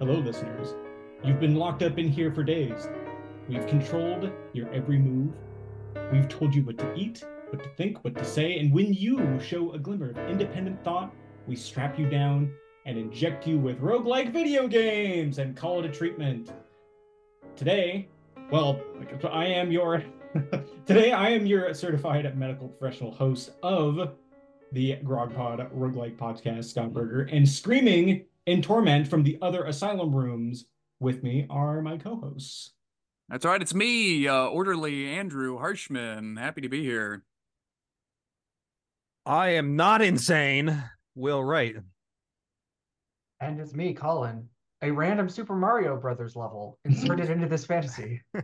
Hello, listeners. You've been locked up in here for days. We've controlled your every move. We've told you what to eat, what to think, what to say, and when you show a glimmer of independent thought, we strap you down and inject you with roguelike video games and call it a treatment. Today, well, I am your today I am your certified medical professional host of the GrogPod roguelike podcast, Scott Berger, and screaming in torment from the other asylum rooms with me are my co-hosts. That's right. It's me, uh, orderly Andrew Harshman. Happy to be here. I am not insane. Will Wright. And it's me, Colin. A random Super Mario Brothers level inserted into this fantasy.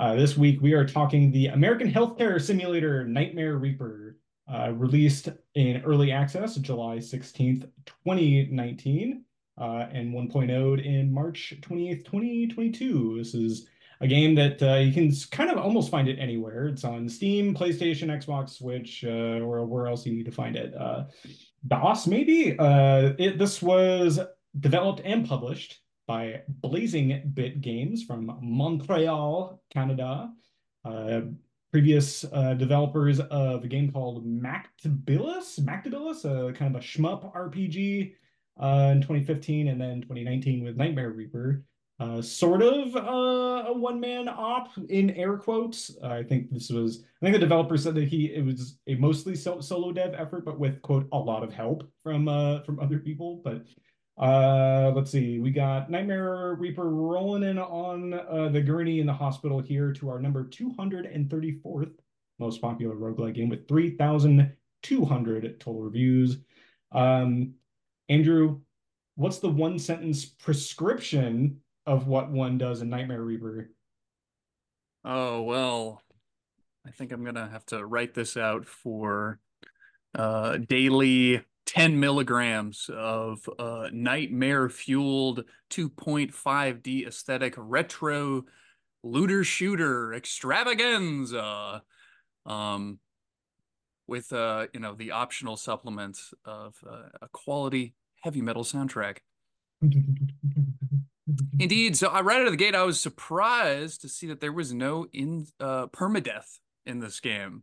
Uh, this week we are talking the American Healthcare Simulator Nightmare Reaper, uh, released in early access July 16th, 2019, uh, and 1.0 in March 28th, 2022. This is a game that uh, you can kind of almost find it anywhere. It's on Steam, PlayStation, Xbox, Switch, uh, or where else you need to find it. Uh, DOS, maybe? Uh, it, this was developed and published by Blazing Bit Games from Montreal, Canada. Uh, previous uh, developers of a game called Mactabilis, Mactabilis, a kind of a shmup RPG uh, in 2015, and then 2019 with Nightmare Reaper. Uh, sort of uh, a one-man op in air quotes. I think this was. I think the developer said that he it was a mostly so, solo dev effort, but with quote a lot of help from uh, from other people. But uh, let's see. We got Nightmare Reaper rolling in on uh, the gurney in the hospital here to our number 234th most popular roguelike game with 3,200 total reviews. Um, Andrew, what's the one sentence prescription of what one does in Nightmare Reaper? Oh, well, I think I'm going to have to write this out for uh, daily 10 milligrams of uh, nightmare fueled 2.5D aesthetic retro looter shooter extravaganza um, with uh, you know the optional supplement of uh, a quality heavy metal soundtrack. Indeed. So I right out of the gate, I was surprised to see that there was no in uh, permadeath in this game.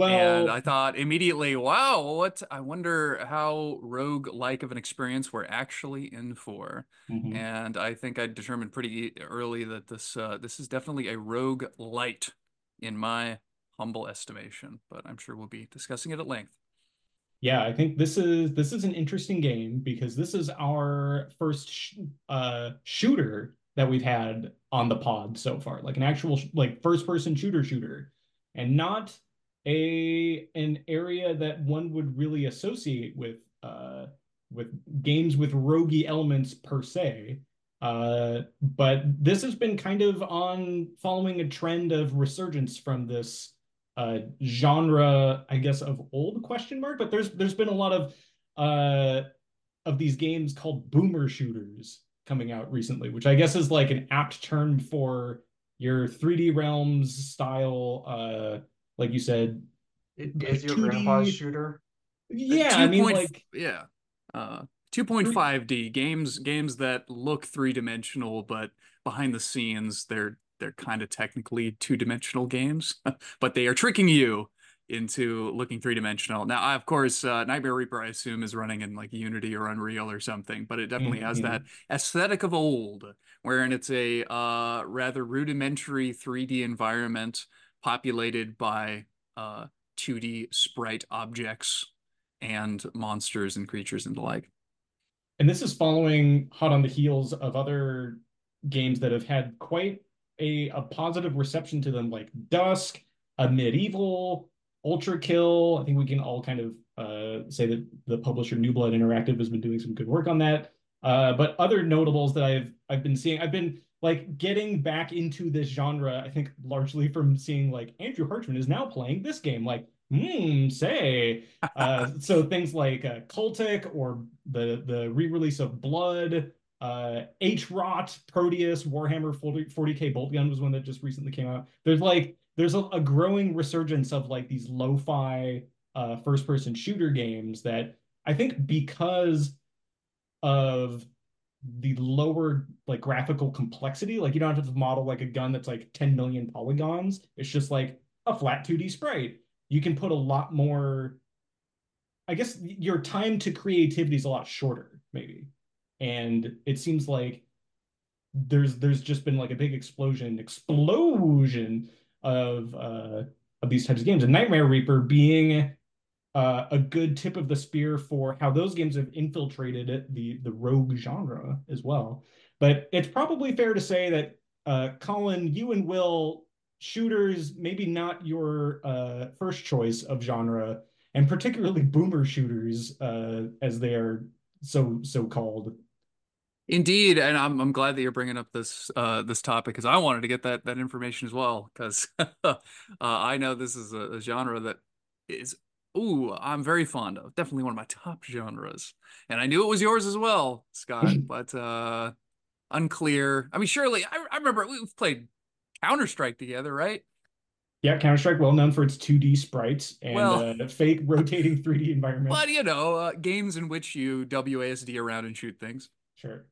Well, and I thought immediately, wow, what? I wonder how rogue like of an experience we're actually in for. Mm-hmm. And I think I determined pretty early that this uh, this is definitely a rogue light in my humble estimation. But I'm sure we'll be discussing it at length. Yeah, I think this is this is an interesting game because this is our first sh- uh, shooter that we've had on the pod so far, like an actual like first person shooter shooter, and not a an area that one would really associate with uh, with games with roguey elements per se. Uh, but this has been kind of on following a trend of resurgence from this uh, genre, I guess, of old question mark. But there's there's been a lot of uh, of these games called boomer shooters coming out recently, which I guess is like an apt term for your 3D realms style uh like you said, it is your 2D... grandpa's shooter. Yeah, I mean, like yeah, uh, two point five D games games that look three dimensional, but behind the scenes they're they're kind of technically two dimensional games, but they are tricking you into looking three dimensional. Now, of course, uh, Nightmare Reaper, I assume, is running in like Unity or Unreal or something, but it definitely mm-hmm. has that aesthetic of old, wherein it's a uh, rather rudimentary 3D environment populated by uh, 2D sprite objects and monsters and creatures and the like. And this is following hot on the heels of other games that have had quite a, a positive reception to them, like Dusk, Amid Evil, Ultra Kill. I think we can all kind of uh, say that the publisher New Blood Interactive has been doing some good work on that. Uh, but other notables that I've I've been seeing, I've been like getting back into this genre, I think largely from seeing like Andrew Harshman is now playing this game. Like, hmm, say. uh, so things like uh, Cultic or the the re-release of Blood, uh, H Rot, Prodeus, Warhammer 40, 40k Boltgun was one that just recently came out. There's like there's a, a growing resurgence of like these lo-fi uh, first-person shooter games that I think because of the lower like graphical complexity. Like you don't have to model like a gun that's like 10 million polygons. It's just like a flat 2D sprite. You can put a lot more. I guess your time to creativity is a lot shorter, maybe. And it seems like there's there's just been like a big explosion, explosion of uh of these types of games. And Nightmare Reaper being uh, a good tip of the spear for how those games have infiltrated the the rogue genre as well. But it's probably fair to say that uh, Colin, you and Will shooters maybe not your uh, first choice of genre, and particularly boomer shooters, uh, as they are so so called. Indeed, and I'm I'm glad that you're bringing up this uh, this topic because I wanted to get that that information as well because uh, I know this is a, a genre that is ooh I'm very fond of. Definitely one of my top genres, and I knew it was yours as well, Scott. but uh, unclear. I mean, surely I, I remember we've played Counter Strike together, right? Yeah, Counter Strike, well known for its 2D sprites and well, uh, fake rotating 3D environments. But you know, uh, games in which you WASD around and shoot things. Sure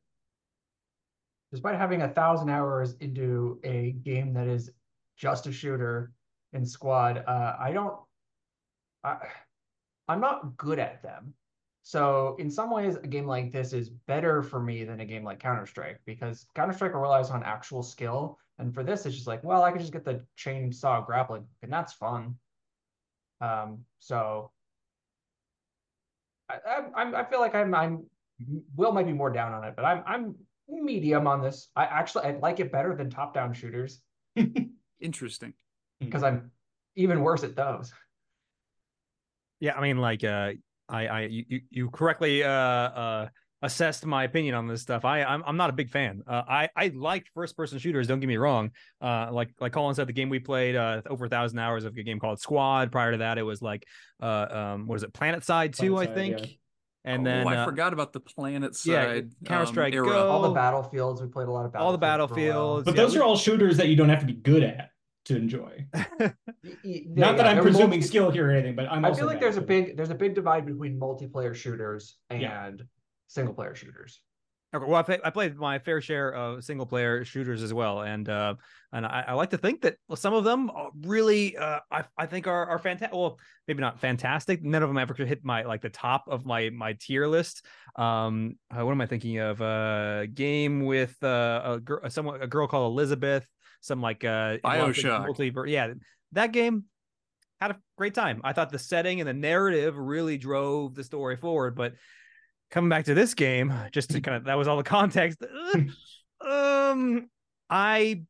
despite having a thousand hours into a game that is just a shooter in squad, uh, I don't, I, I'm not good at them. So in some ways, a game like this is better for me than a game like Counter Strike because Counter Strike relies on actual skill, and for this, it's just like, well, I can just get the chainsaw grappling, and that's fun. Um, so I, I, I feel like I'm, I'm Will might be more down on it, but I'm, I'm medium on this. I actually I like it better than top down shooters. Interesting. Because I'm even worse at those. Yeah, I mean, like, uh, I, I, you, you correctly, uh, uh, assessed my opinion on this stuff. I, I'm, I'm not a big fan. Uh, I, I liked first person shooters. Don't get me wrong. Uh, like, like Colin said, the game we played, uh, over a thousand hours of a game called Squad. Prior to that, it was like, uh, um, what is it, Planet Side Two, I think. Yeah. And oh, then I uh, forgot about the planet side. Yeah, Counter Strike um, Go. All the battlefields. We played a lot of battlefields. All the battlefields. But yeah, those we... are all shooters that you don't have to be good at to enjoy. yeah, Not that I'm presuming multi- skill here or anything, but I'm. I feel like there's a big there's a big divide between multiplayer shooters and single player shooters. Okay, well, I, I played my fair share of single player shooters as well, and uh, and I, I, like to think that some of them really, uh, I, I think are are fantastic. Well, maybe not fantastic. None of them ever hit my like the top of my my tier list. Um, uh, what am I thinking of? A uh, game with uh, a girl, someone, a girl called Elizabeth. Some like uh, Bioshock. Multi, yeah, that game had a great time. I thought the setting and the narrative really drove the story forward, but coming back to this game, just to kind of that was all the context. um, I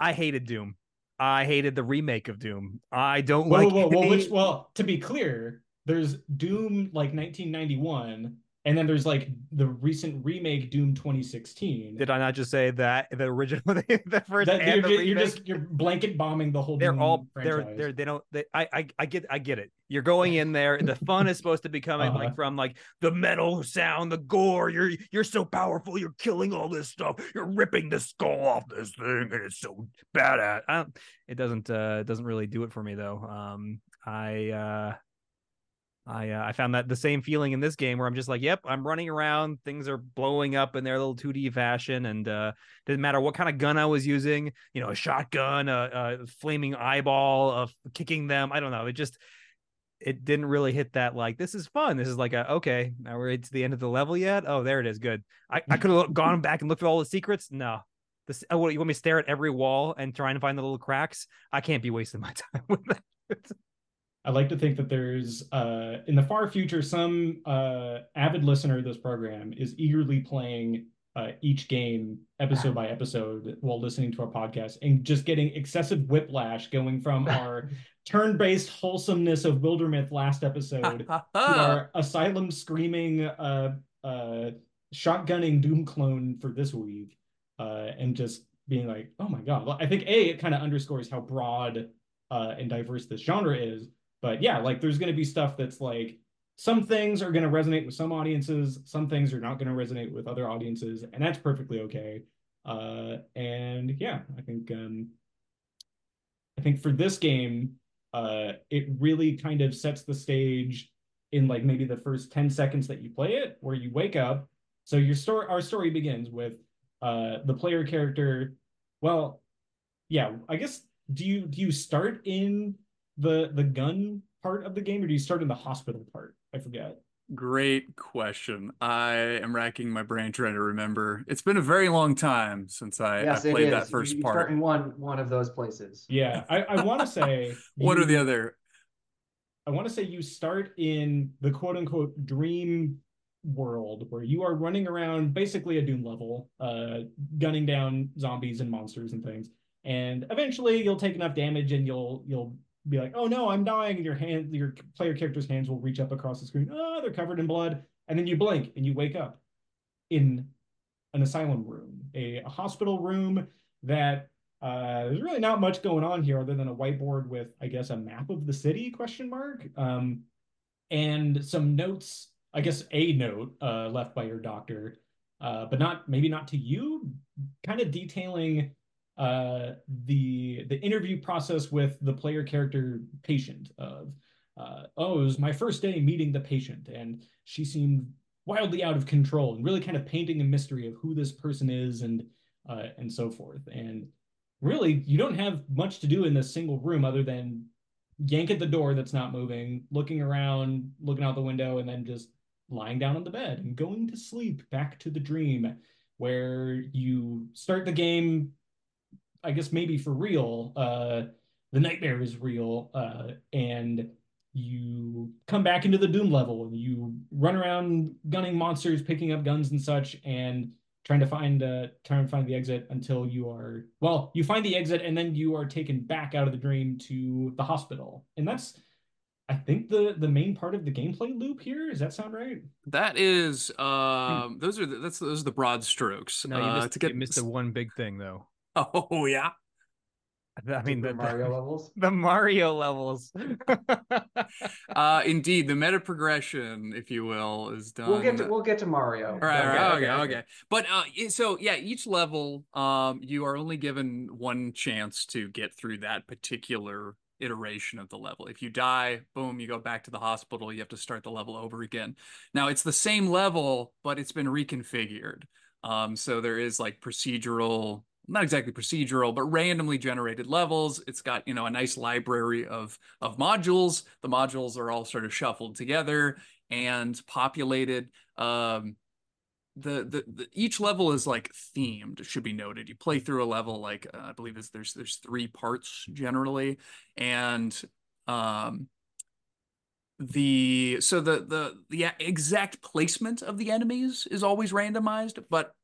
I hated Doom. I hated the remake of Doom. I don't whoa, like. Whoa, whoa, which, well, to be clear, there's Doom like 1991, and then there's like the recent remake Doom 2016. Did I not just say that the original, the first that, and you're, the just, you're just you're blanket bombing the whole. They're Doom all franchise. they're they're they don't. They, I I I get I get it. You're going in there. The fun is supposed to be coming uh-huh. like from like the metal sound, the gore. You're you're so powerful. You're killing all this stuff. You're ripping the skull off this thing, and it's so badass. I don't, it doesn't uh it doesn't really do it for me though. Um, I uh I uh, I found that the same feeling in this game where I'm just like, yep, I'm running around, things are blowing up in their little 2D fashion, and uh, didn't matter what kind of gun I was using, you know, a shotgun, a, a flaming eyeball, of kicking them. I don't know. It just it didn't really hit that like this is fun. This is like a okay, now we're to the end of the level yet. Oh, there it is. Good. I, I could have gone back and looked at all the secrets. No. This, oh, what, you want me to stare at every wall and try and find the little cracks? I can't be wasting my time with that. I like to think that there's uh, in the far future some uh, avid listener of this program is eagerly playing uh, each game episode by episode while listening to our podcast and just getting excessive whiplash going from our turn-based wholesomeness of Wildermyth last episode to our asylum screaming uh, uh, shotgunning doom clone for this week uh, and just being like oh my god. Well, i think a it kind of underscores how broad uh, and diverse this genre is but yeah, like there's going to be stuff that's like some things are going to resonate with some audiences, some things are not going to resonate with other audiences, and that's perfectly okay. Uh, and yeah, I think um, I think for this game, uh, it really kind of sets the stage in like maybe the first 10 seconds that you play it, where you wake up So your story, our story begins with uh, the player character. Well, yeah, I guess do you do you start in the the gun part of the game or do you start in the hospital part? I forget. Great question. I am racking my brain trying to remember. It's been a very long time since I, yes, I played that first you, you part. Start in one one of those places. Yeah, I, I want to say what are the other? I want to say you start in the quote unquote dream world where you are running around basically a Doom level, uh, gunning down zombies and monsters and things. And eventually you'll take enough damage and you'll you'll be like, oh no, I'm dying, and your hand, your player character's hands will reach up across the screen. Oh, they're covered in blood, and then you blink and you wake up in an asylum room, a, a hospital room that uh, there's really not much going on here other than a whiteboard with, I guess, a map of the city question mark, um, and some notes. I guess a note uh, left by your doctor, uh, but not maybe not to you, kind of detailing uh, the the interview process with the player character patient of uh, oh it was my first day meeting the patient and she seemed wildly out of control and really kind of painting a mystery of who this person is and uh, and so forth. And really you don't have much to do in this single room other than yank at the door that's not moving looking around looking out the window and then just lying down on the bed and going to sleep back to the dream where you start the game I guess maybe for real, uh, the nightmare is real, uh, and you come back into the Doom level. And you run around gunning monsters, picking up guns and such, and trying to find uh, trying to find the exit until you are well, you find the exit, and then you are taken back out of the dream to the hospital, and that's. I think the the main part of the gameplay loop here. Does that sound right? That is, um, those are the, that's those are the broad strokes. No, you uh, to get you missed the one big thing though. Oh yeah. I mean the the Mario levels. The Mario levels. uh indeed the meta progression if you will is done We'll get to we'll get to Mario. all right, Okay, right, okay, okay, okay. But uh, so yeah, each level, um, you are only given one chance to get through that particular iteration of the level. If you die, boom, you go back to the hospital. You have to start the level over again. Now it's the same level, but it's been reconfigured. Um, so there is like procedural, not exactly procedural, but randomly generated levels. It's got you know a nice library of of modules. The modules are all sort of shuffled together and populated. Um, the, the the each level is like themed should be noted you play through a level like uh, i believe it's, there's there's three parts generally and um the so the the the exact placement of the enemies is always randomized but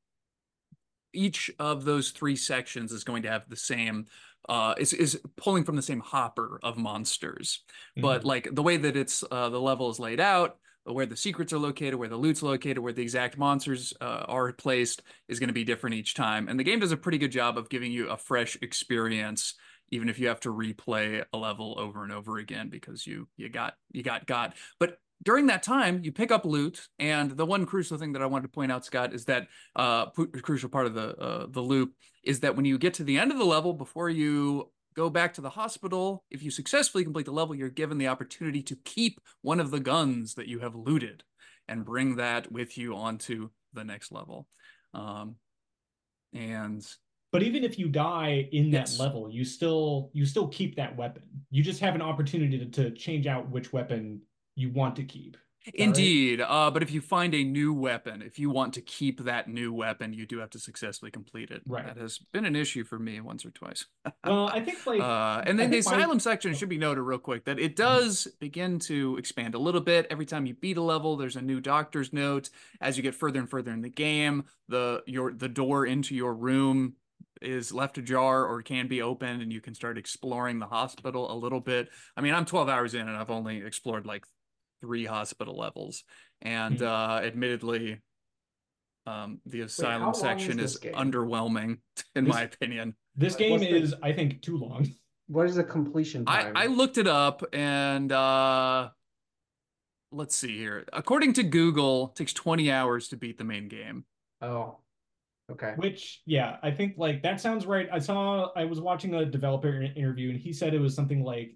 each of those three sections is going to have the same uh is is pulling from the same hopper of monsters but Mhm. like the way that it's uh the level is laid out where the secrets are located, where the loot's located, where the exact monsters uh, are placed is going to be different each time. And the game does a pretty good job of giving you a fresh experience, even if you have to replay a level over and over again because you you got you got got. But during that time, you pick up loot, and the one crucial thing that I wanted to point out, Scott, is that uh, crucial part of the uh, the loop is that when you get to the end of the level, before you go back to the hospital. If you successfully complete the level, you're given the opportunity to keep one of the guns that you have looted and bring that with you onto the next level. Um, and But even if you die in that Yes. level, you still you still keep that weapon. You just have an opportunity to, to change out which weapon you want to keep. right? indeed, uh, but if you find a new weapon, if you want to keep that new weapon, you do have to successfully complete it. Right. That has been an issue for me once or twice. Well, I think like Uh, and then the think my- asylum section should be noted real quick that it does begin to expand a little bit every time you beat a level. There's a new doctor's note as you get further and further in the game. The your the door into your room is left ajar or can be opened, and you can start exploring the hospital a little bit. I mean, I'm 12 hours in, and I've only explored like three hospital levels, and Hmm. uh, admittedly. Um, the asylum long is section this is underwhelming, in This- my opinion. this game what's the- is, I think, too long. What is the completion I, time? I looked it up and uh let's see here. According to Google, it takes 20 hours to beat the main game. Oh, okay. Which, yeah, I think like that sounds right. I saw I was watching a developer interview and he said it was something like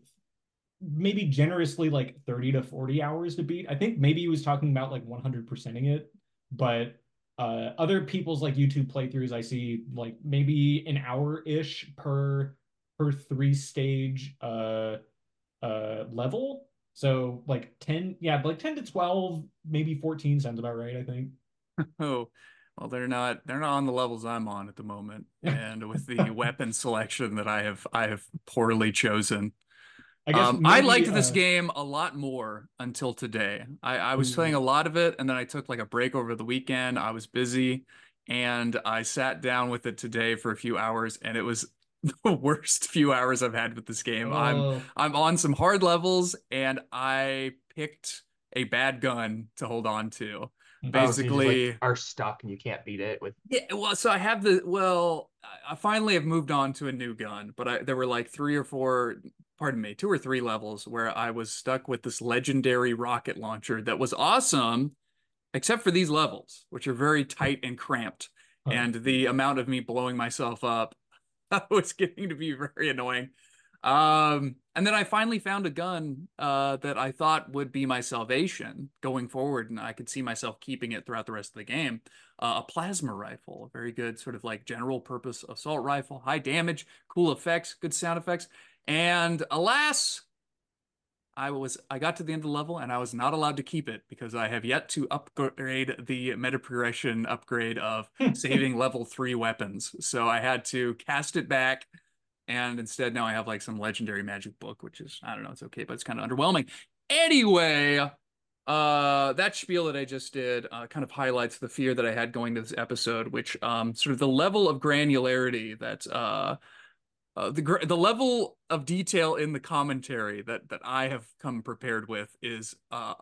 maybe generously like 30 to 40 hours to beat. I think maybe he was talking about like 100%ing it, but uh, other people's like YouTube playthroughs, I see like maybe an hour ish per per three stage uh uh level. So like 10, yeah, like 10 to 12, maybe 14 sounds about right, I think. oh, well, they're not they're not on the levels I'm on at the moment. And with the weapon selection that I have I have poorly chosen. I guess um, maybe, I liked uh, this game a lot more until today. I, I was playing a lot of it and then I took like a break over the weekend. I was busy and I sat down with it today for a few hours and it was the worst few hours I've had with this game. Oh. I'm I'm on some hard levels and I picked a bad gun to hold on to. Basically, oh, so like are stuck and you can't beat it with. Yeah, well, so I have the well, I finally have moved on to a new gun, but I, there were like three or four, pardon me, two or three levels where I was stuck with this legendary rocket launcher that was awesome, except for these levels, which are very tight and cramped, and the amount of me blowing myself up was getting to be very annoying. Um, and then I finally found a gun uh, that I thought would be my salvation going forward, and I could see myself keeping it throughout the rest of the game. Uh, a plasma rifle, a very good sort of like general purpose assault rifle, high damage, cool effects, good sound effects. And alas, I was I got to the end of the level and I was not allowed to keep it because I have yet to upgrade the meta progression upgrade of saving level three weapons. So I had to cast it back, and instead now I have like some legendary magic book, which is I don't know, it's okay, but it's kind of underwhelming. Anyway, uh, that spiel that I just did uh, kind of highlights the fear that I had going to this episode, which um sort of the level of granularity that uh uh, the the level of detail in the commentary that that I have come prepared with is uh,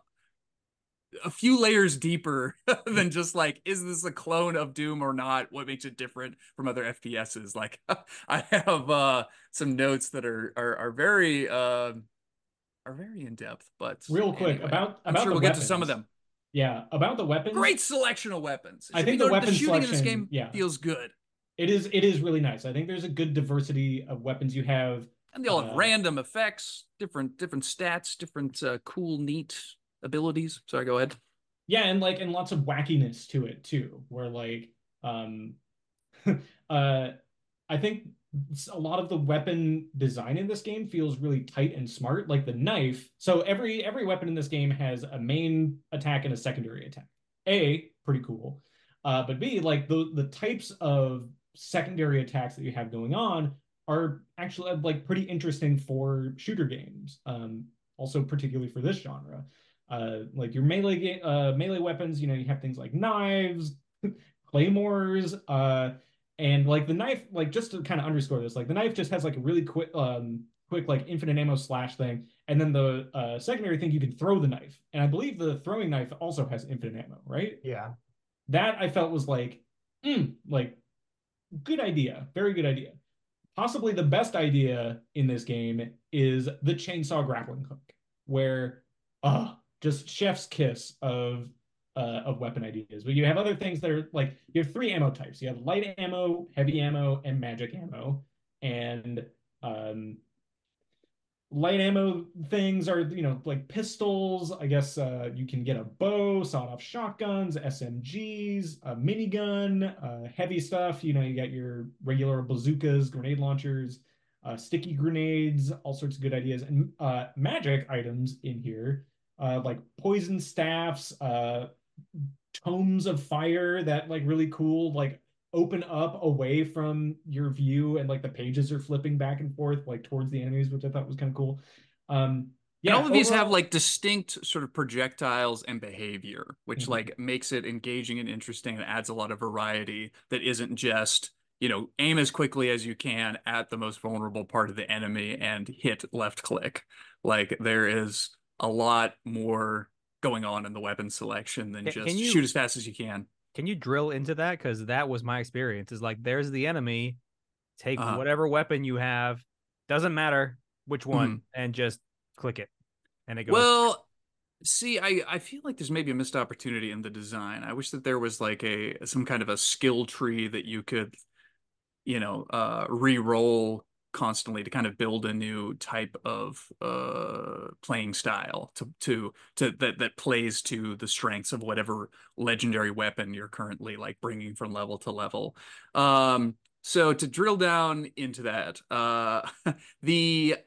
a few layers deeper than just like is this a clone of Doom or not? What makes it different from other FPSs? Like I have uh, some notes that are are, are very uh, are very in depth. But real quick anyway, about I'm about sure we'll weapons. get to some of them. Yeah, about the weapons. Great selection of weapons. I think the weapon the shooting selection, in this game yeah. feels good. It is it is really nice. I think there's a good diversity of weapons you have. And they all have uh, random effects, different different stats, different uh, cool, neat abilities. Sorry, go ahead. Yeah, and like and lots of wackiness to it too, where like um uh I think a lot of the weapon design in this game feels really tight and smart like the knife so every every weapon in this game has a main attack and a secondary attack a pretty cool uh, but b like the the types of secondary attacks that you have going on are actually uh, like pretty interesting for shooter games. Um, also particularly for this genre. Uh, like your melee uh, melee weapons, you know, you have things like knives, claymores, uh, and like the knife, like just to kind of underscore this, like the knife just has like a really quick, um, quick like infinite ammo slash thing, and then the uh, secondary thing you can throw the knife, and I believe the throwing knife also has infinite ammo, right? Yeah. That I felt was like, mm, like good idea, very good idea. Possibly the best idea in this game is the chainsaw grappling hook, where uh just chef's kiss of uh, of weapon ideas. But you have other things that are like you have three ammo types. You have light ammo, heavy ammo, and magic ammo. And um, light ammo things are you know like pistols i guess uh, you can get a bow sawed-off shotguns smgs a minigun uh, heavy stuff you know you got your regular bazookas grenade launchers uh, sticky grenades all sorts of good ideas and uh, magic items in here uh, like poison staffs uh, tomes of fire that like really cool like open up away from your view and like the pages are flipping back and forth like towards the enemies which i thought was kind of cool. Um yeah and all of these have like distinct sort of projectiles and behavior which mm-hmm. like makes it engaging and interesting and adds a lot of variety that isn't just you know aim as quickly as you can at the most vulnerable part of the enemy and hit left click. Like there is a lot more going on in the weapon selection than just you, shoot as fast as you can can you drill into that? Because that was my experience. Is like there's the enemy, take uh, whatever weapon you have, doesn't matter which one, mm-hmm. and just click it, and it goes. Well, see, I I feel like there's maybe a missed opportunity in the design. I wish that there was like a some kind of a skill tree that you could, you know, uh, re-roll constantly to kind of build a new type of uh, playing style to to to that that plays to the strengths of whatever legendary weapon you're currently like bringing from level to level. Um, so to drill down into that, uh, the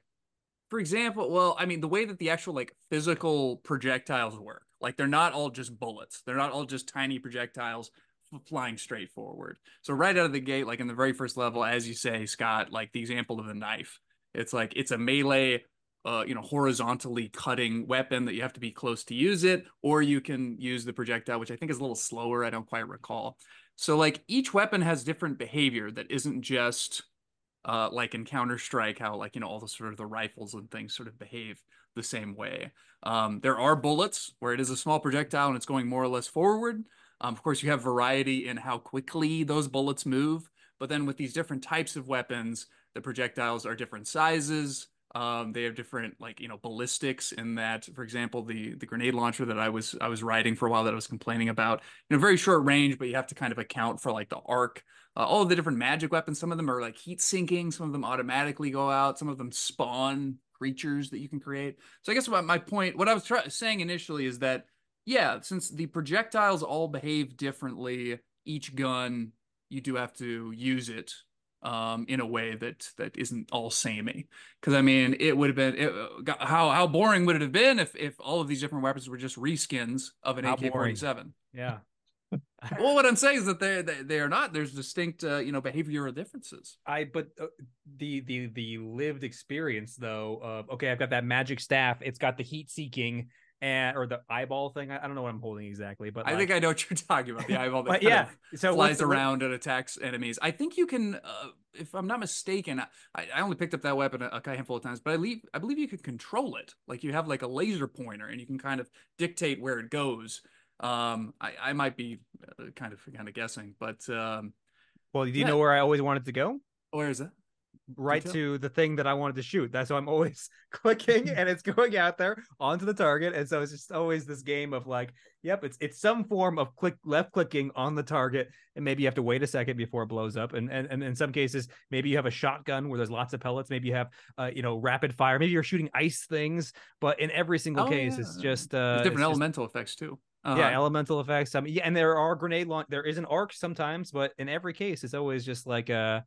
for example, well, I mean, the way that the actual like physical projectiles work, like they're not all just bullets. They're not all just tiny projectiles flying straight forward. So right out of the gate, like in the very first level, as you say, Scott, like the example of the knife, it's like it's a melee, uh, you know, horizontally cutting weapon that you have to be close to use it, or you can use the projectile, which I think is a little slower. I don't quite recall. So like each weapon has different behavior that isn't just uh, like in Counter Strike, how like you know all the sort of the rifles and things sort of behave the same way. Um, there are bullets where it is a small projectile and it's going more or less forward. Um, of course, you have variety in how quickly those bullets move. But then with these different types of weapons, the projectiles are different sizes. Um, they have different like you know ballistics in that, for example, the the grenade launcher that I was I was riding for a while that I was complaining about, you know, very short range, but you have to kind of account for like the arc. Uh, all of the different magic weapons, some of them are like heat seeking, some of them automatically go out, some of them spawn creatures that you can create. So I guess what my point, what I was try- saying initially is that yeah, since the projectiles all behave differently, each gun you do have to use it um, in a way that that isn't all samey. Because I mean, it would have been it, how how boring would it have been if if all of these different weapons were just reskins of an AK forty seven? Yeah. well, what I'm saying is that they they, they are not. There's distinct uh, you know behavioral differences. I but uh, the the the lived experience though of okay, I've got that magic staff. It's got the heat seeking and or the eyeball thing. I, I, don't know what I'm holding exactly, but I like, think I know what you're talking about. The eyeball that yeah, so flies around and attacks enemies. I think you can, uh, if I'm not mistaken, I, I, only picked up that weapon a, a handful of times, but I believe I believe you can control it. Like you have like a laser pointer, and you can kind of dictate where it goes. Um, I, I might be uh, kind of kind of guessing, but um, well, do you yeah. know where I always wanted to go? Where is it? Right to the thing that I wanted to shoot. That's why I'm always clicking and it's going out there onto the target. And so it's just always this game of like, yep, it's it's some form of click left clicking on the target, and maybe you have to wait a second before it blows up. And and, and in some cases, maybe you have a shotgun where there's lots of pellets. Maybe you have uh, you know, rapid fire. Maybe you're shooting ice things. But in every single oh, case, yeah. it's just uh there's different elemental just, effects too. Uh-huh. Yeah, elemental effects. I mean, yeah, and there are grenade launch. There is an arc sometimes, but in every case, it's always just like uh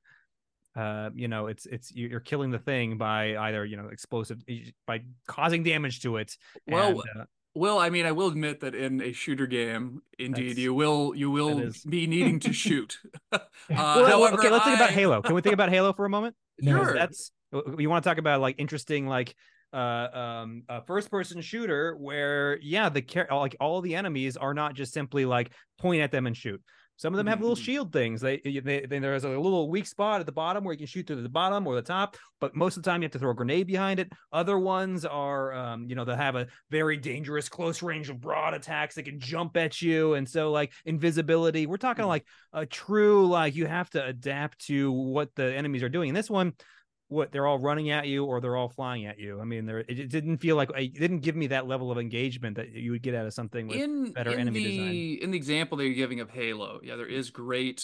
uh, you know, it's it's you're killing the thing by either you know explosive by causing damage to it. Well, and, uh, well, I mean, I will admit that in a shooter game, indeed, you will you will be needing to shoot. uh, well, however, okay, let's I... think about Halo. Can we think about Halo for a moment? Sure. That's you want to talk about like interesting like uh um a first person shooter where yeah the like all the enemies are not just simply like point at them and shoot some of them have little mm-hmm. shield things. They, they, they, there's a little weak spot at the bottom where you can shoot through the bottom or the top, but most of the time you have to throw a grenade behind it. Other ones are, um, you know, they have a very dangerous close range of broad attacks that can jump at you, and so like invisibility. We're talking mm-hmm. like a true like you have to adapt to what the enemies are doing. And this one, what they're all running at you or they're all flying at you. I mean, there it didn't feel like it didn't give me that level of engagement that you would get out of something with in, better in enemy the, design. In the example that you're giving of Halo, yeah, there is great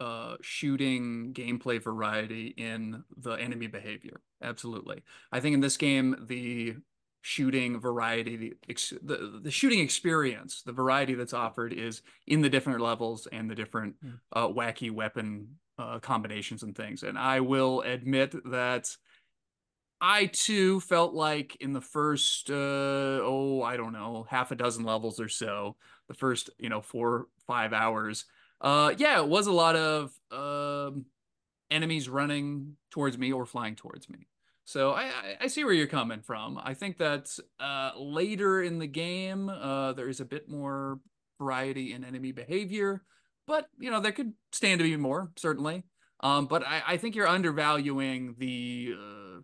uh, shooting gameplay variety in the enemy behavior. Absolutely, I think in this game the shooting variety the, the the shooting experience the variety that's offered is in the different levels and the different hmm. uh, wacky weapon uh, combinations and things. And I will admit that I too felt like in the first, uh, oh, I don't know, half a dozen levels or so, the first, you know, four, five hours. Uh, yeah, it was a lot of um, enemies running towards me or flying towards me. So I, I see where you're coming from. I think that uh, later in the game, uh, there is a bit more variety in enemy behavior but you know there could stand to be more certainly. Um, but I, I think you're undervaluing the uh,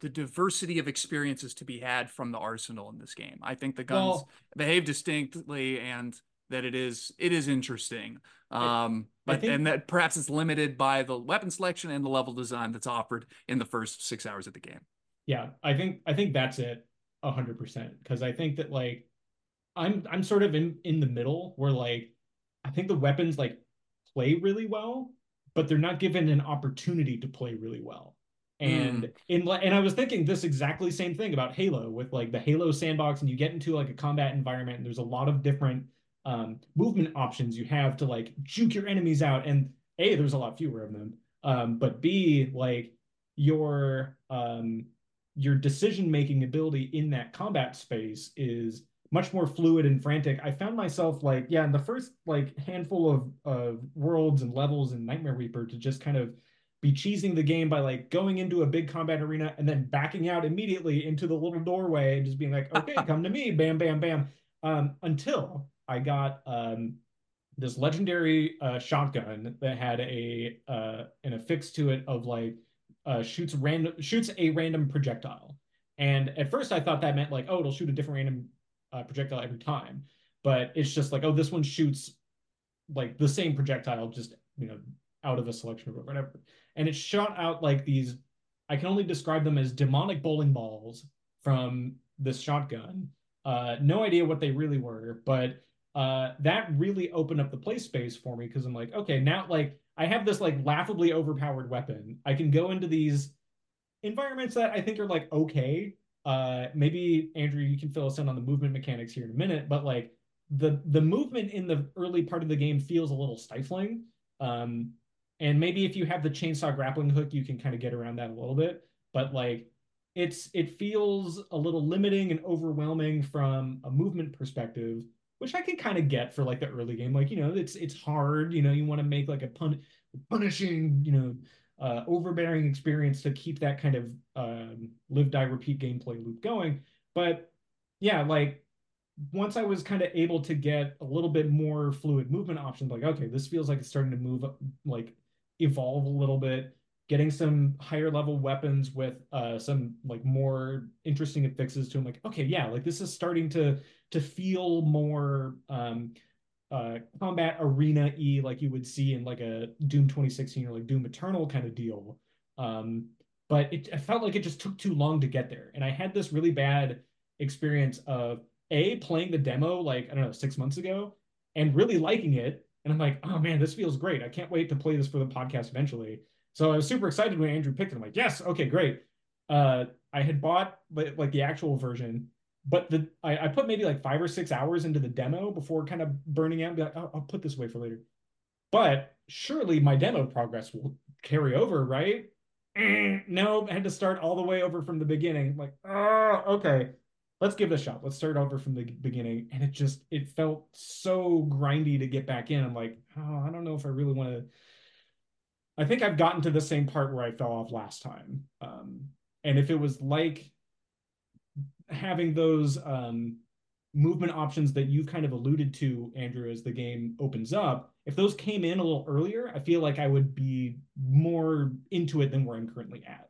the diversity of experiences to be had from the arsenal in this game. I think the guns well, behave distinctly and that it is it is interesting. Um, but think, and that perhaps it's limited by the weapon selection and the level design that's offered in the first six hours of the game. Yeah, I think I think that's it hundred percent. Because I think that like I'm I'm sort of in in the middle where like I think the weapons like play really well, but they're not given an opportunity to play really well. And mm. in and I was thinking this exactly same thing about Halo with like the Halo sandbox, and you get into like a combat environment, and there's a lot of different um, movement options you have to like juke your enemies out. And a, there's a lot fewer of them. Um, but B, like your um, your decision making ability in that combat space is much more fluid and frantic. I found myself like, yeah, in the first like handful of of worlds and levels in Nightmare Reaper to just kind of be cheesing the game by like going into a big combat arena and then backing out immediately into the little doorway and just being like, okay, come to me, bam, bam, bam. Um, until I got um, this legendary uh, shotgun that had a uh, an affix to it of like uh, shoots random shoots a random projectile. And at first, I thought that meant like, oh, it'll shoot a different random uh, projectile every time. But it's just like, oh, this one shoots like the same projectile, just you know, out of a selection or whatever. And it shot out like these. I can only describe them as demonic bowling balls from this shotgun. Uh, no idea what they really were, but uh, that really opened up the play space for me because I'm like, okay, now like I have this like laughably overpowered weapon. I can go into these environments that I think are like okay. Uh, maybe Andrew, you can fill us in on the movement mechanics here in a minute, but like the the movement in the early part of the game feels a little stifling. Um, and maybe if you have the chainsaw grappling hook, you can kind of get around that a little bit. But like it's it feels a little limiting and overwhelming from a movement perspective which I can kind of get for like the early game. Like, you know, it's it's hard, you know, you want to make like a pun punishing, you know, uh, overbearing experience to keep that kind of um, live, die, repeat gameplay loop going. But yeah, like once I was kind of able to get a little bit more fluid movement options, like, okay, this feels like it's starting to move, like evolve a little bit, getting some higher level weapons with uh, some like more interesting affixes to them. Like, okay, yeah, like this is starting to to feel more um, uh, combat arena e like you would see in like a Doom 2016 or like Doom Eternal kind of deal. Um, but it, it felt like it just took too long to get there, and I had this really bad experience of a playing the demo like I don't know six months ago and really liking it, and I'm like, oh man, this feels great. I can't wait to play this for the podcast eventually. So I was super excited when Andrew picked it. I'm like, yes, okay, great. Uh, I had bought like the actual version but the I, I, put maybe like five or six hours into the demo before kind of burning out. Be Like, oh, I'll put this away for later. But surely my demo progress will carry over, right? Eh, no, I had to start all the way over from the beginning. Like, oh, okay, let's give it a shot. Let's start over from the beginning. And it just it felt so grindy to get back in. I'm like, oh, I don't know if I really want to. I think I've gotten to the same part where I fell off last time. Um, and if it was like having those um, movement options that you've kind of alluded to, Andrew, as the game opens up, if those came in a little earlier, I feel like I would be more into it than where I'm currently at.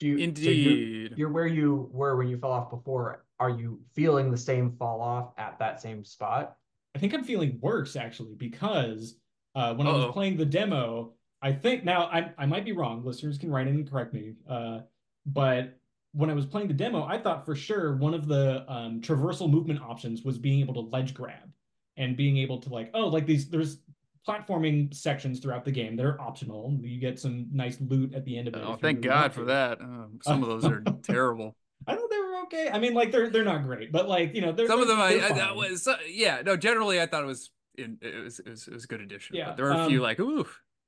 Do you, Indeed. So you're, you're, where you were when you fell off before. Are you feeling the same fall off at that same spot? I think I'm feeling worse actually because uh, when Uh-oh. I was playing the demo, I think now I I might be wrong. Listeners can write in and correct me. Uh, but when I was playing the demo, I thought for sure one of the um, traversal movement options was being able to ledge grab and being able to like, oh, like these, there's platforming sections throughout the game that are optional. You get some nice loot at the end of it. Oh, thank really God for that. Uh, some of those are terrible. I thought they were okay. I mean, like they're they're not great, but like you know, there's some of them I, I that was uh, yeah. No, generally I thought it was in, it was it was, it was a good addition. Yeah, but there are a um, few like ooh,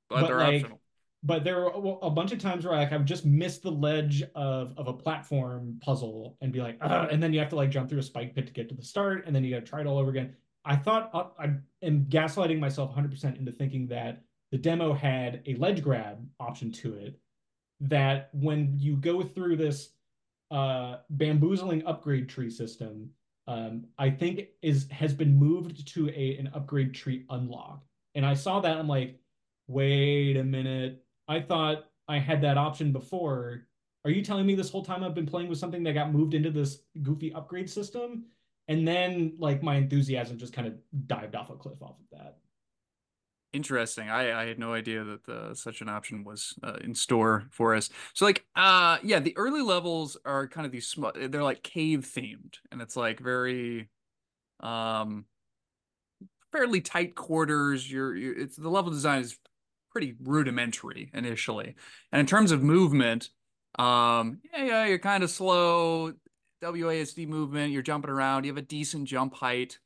but, but they're like, optional but there were a bunch of times where like I've just missed the ledge of of a platform puzzle and be like, and then you have to like jump through a spike pit to get to the start, and then you got to try it all over again. I thought uh, I am gaslighting myself 100% into thinking that the demo had a ledge grab option to it. That when you go through this uh, bamboozling upgrade tree system, um, I think is has been moved to a an upgrade tree unlock. And I saw that I'm like, wait a minute, I thought I had that option before. Are you telling me this whole time I've been playing with something that got moved into this goofy upgrade system? And then like my enthusiasm just kind of dived off a cliff off of that. Interesting. I, I had no idea that the, such an option was uh, in store for us. So like, uh, yeah, the early levels are kind of these small. They're like cave themed, and it's like very, um, fairly tight quarters. You're, you're it's the level design is pretty rudimentary initially. And in terms of movement, um, yeah, yeah, you're kind of slow. WASD movement, you're jumping around, you have a decent jump height.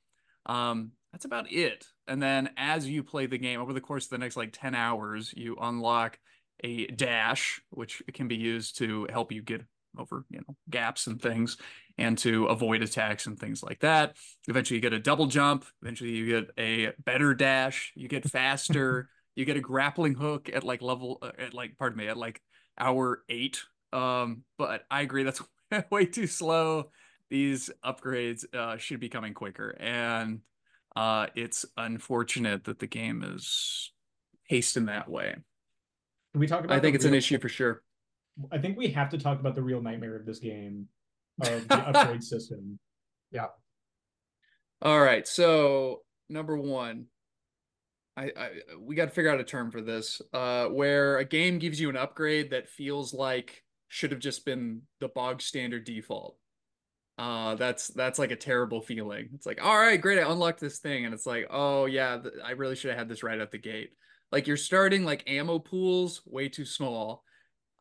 Um, that's about it. And then as you play the game over the course of the next like 10 hours, you unlock a dash, which can be used to help you get over, you know, gaps and things and to avoid attacks and things like that. Eventually you get a double jump, eventually you get a better dash, you get faster, you get a grappling hook at like level uh, at like pardon me, at like hour 8. Um, but I agree that's way too slow. These upgrades uh, should be coming quicker and uh, it's unfortunate that the game is paced in that way. Can we talk about I think it's real, an issue for sure. I think we have to talk about the real nightmare of this game, of the upgrade system. Yeah. All right. So number one, I, I we got to figure out a term for this, uh, where a game gives you an upgrade that feels like should have just been the bog standard default. Uh, that's that's like a terrible feeling. It's like, all right, great, I unlocked this thing, and it's like, oh yeah, th- I really should have had this right at the gate. Like you're starting like ammo pools way too small.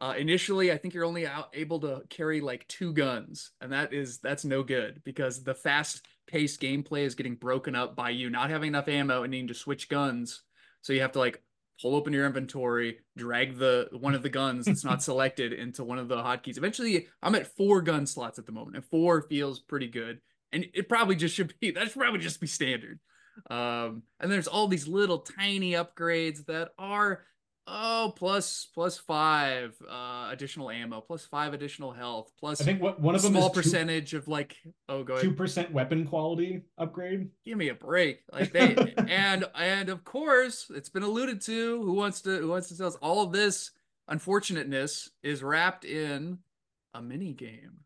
Uh, initially, I think you're only out, able to carry like two guns, and that is that's no good because the fast-paced gameplay is getting broken up by you not having enough ammo and needing to switch guns. So you have to like pull open your inventory, drag the one of the guns that's not selected into one of the hotkeys. Eventually, I'm at four gun slots at the moment, and four feels pretty good. And it probably just should be that should probably just be standard. Um, and there's all these little tiny upgrades that are oh plus plus five uh additional ammo plus five additional health plus I think what one of them small is two- percentage of like oh go two percent weapon quality upgrade. give me a break like they and and of course it's been alluded to who wants to who wants to tell us all of this unfortunateness is wrapped in a mini game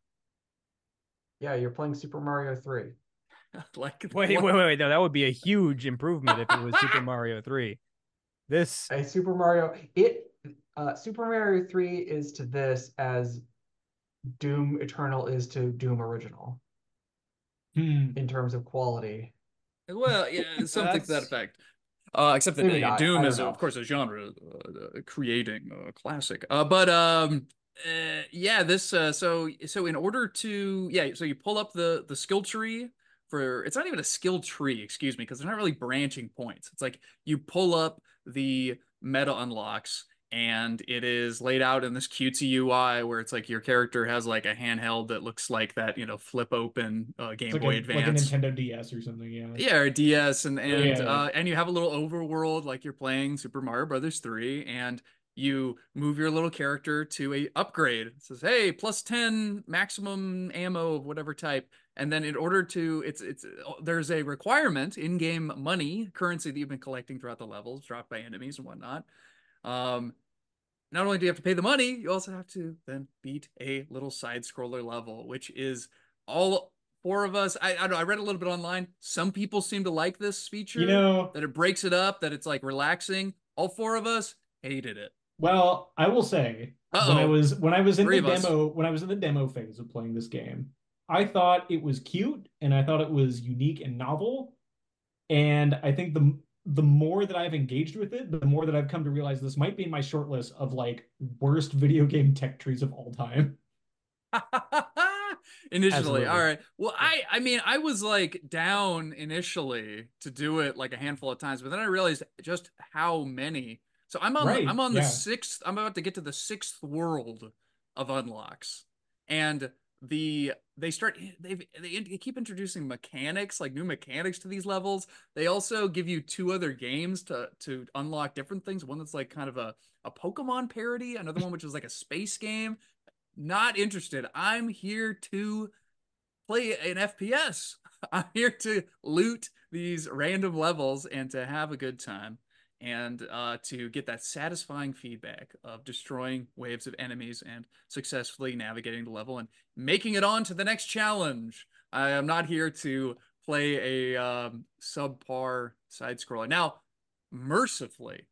Yeah, you're playing Super Mario 3. like Wait, wait, wait, wait. No, that would be a huge improvement if it was Super Mario 3. This A Super Mario it uh Super Mario 3 is to this as Doom Eternal is to Doom Original Hmm. in terms of quality. well yeah something to that effect uh, except that Maybe uh, Doom is, know. of course, a genre uh, creating a classic. Uh, but um, uh, yeah, this. Uh, so so in order to yeah, so you pull up the the skill tree for. It's not even a skill tree, excuse me, because they're not really branching points. It's like you pull up the meta unlocks. And it is laid out in this cutesy UI where it's like your character has like a handheld that looks like that, you know, flip open uh, Game It's like Boy a, Advance. like a Nintendo DS or something. Yeah. Yeah, or DS, and and Yeah, yeah. uh, and you have a little overworld like you're playing Super Mario Brothers three, and you move your little character to a upgrade. It says, "Hey, plus ten maximum ammo of whatever type," and then in order to, it's it's there's a requirement in game money currency that you've been collecting throughout the levels, dropped by enemies and whatnot. Um, not only do you have to pay the money, you also have to then beat a little side scroller level, which is all four of us. I, I know. I read a little bit online. Some people seem to like this feature. You know, that it breaks it up, that it's like relaxing. All four of us hated it. well, I will say when I was when I was in Three the of us. demo when I was in the demo phase of playing this game, I thought it was cute and I thought it was unique and novel. And I think the the more that I've engaged with it, the more that I've come to realize this might be in my short list of like worst video game tech trees of all time. initially Absolutely. all right well i i mean i was like down initially to do it like a handful of times but then i realized just how many so i'm on Right, the, i'm on the yeah. sixth i'm about to get to the sixth world of unlocks and the they start they in- keep introducing mechanics like new mechanics to these levels they also give you two other games to to unlock different things one that's like kind of a a pokemon parody another one which is like a space game not interested. I'm here to play an FPS. I'm here to loot these random levels and to have a good time and uh, to get that satisfying feedback of destroying waves of enemies and successfully navigating the level and making it on to the next challenge. I am not here to play a um, subpar side scroller. Now, mercifully,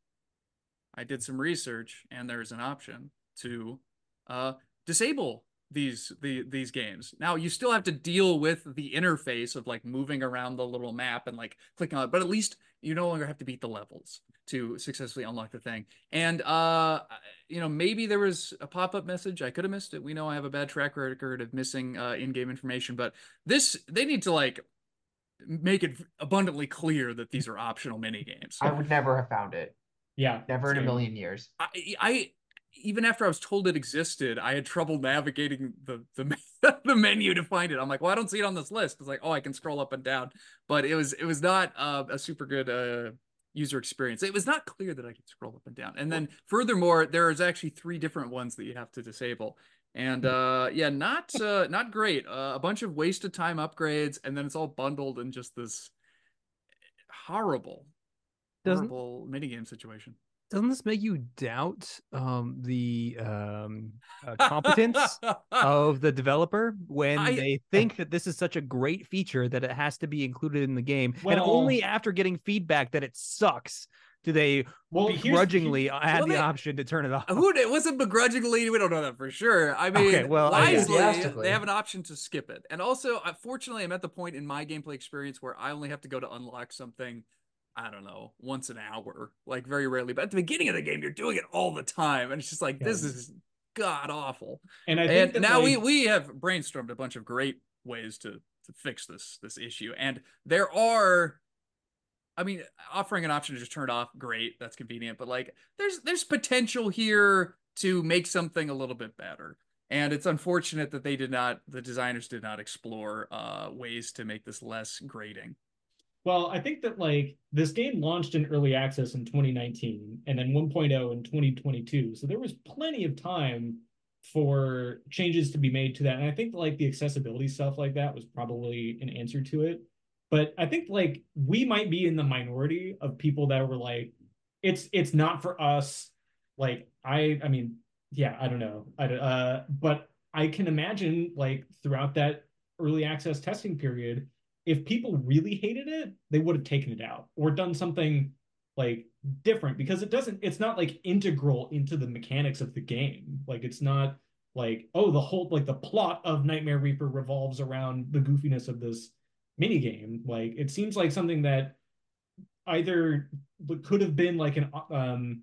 I did some research and there's an option to uh, disable these the these games. Now you still have to deal with the interface of like moving around the little map and like clicking on it, but at least you no longer have to beat the levels. To successfully unlock the thing. And uh, you know, maybe there was a pop-up message. I could have missed it. We know I have a bad track record of missing uh, in-game information, but this they need to like make it abundantly clear that these are optional mini games. I would never have found it. Yeah, Never in a million years. I, I even after I was told it existed, I had trouble navigating the the the menu to find it. I'm like, well, I don't see it on this list. It's like, oh, I can scroll up and down, but it was it was not uh, a super good uh, user experience. It was not clear that I could scroll up and down. And then furthermore, there is actually three different ones that you have to disable. And uh, yeah, not uh, not great. Uh, a bunch of wasted time upgrades, and then it's all bundled in just this horrible, Doesn't- horrible minigame situation. Doesn't this make you doubt um, the um, uh, competence of the developer when I- they think that this is such a great feature that it has to be included in the game, and only after getting feedback that it sucks do they Well, here's- begrudgingly add Well, the they- option to turn it off. Who it wasn't begrudgingly? We don't know that for sure. I mean, Okay, well, wisely, Enthusiastically. they have an option to skip it. And also, uh, fortunately, I'm at the point in my gameplay experience where I only have to go to unlock something. I don't know, once an hour, like very rarely. But at the beginning of the game, you're doing it all the time, and it's just like this is god awful. And I think And now we we have brainstormed a bunch of great ways to to fix this this issue, and there are. I mean, offering an option to just turn it off, great, that's convenient. But like, there's there's potential here to make something a little bit better, and it's unfortunate that they did not, the designers did not explore uh, ways to make this less grating. Well, I think that like this game launched in early access in 2019 and then 1.0 in 2022. So there was plenty of time for changes to be made to that. And I think like the accessibility stuff like that was probably an answer to it. But I think like we might be in the minority of people that were like, it's it's not for us. Like I I mean, yeah, I don't know. I uh but I can imagine like throughout that early access testing period, if people really hated it, they would have taken it out or done something like different because it doesn't it's not like integral into the mechanics of the game. Like it's not like oh the whole like the plot of Nightmare Reaper revolves around the goofiness of this mini game. Like it seems like something that either could have been like an um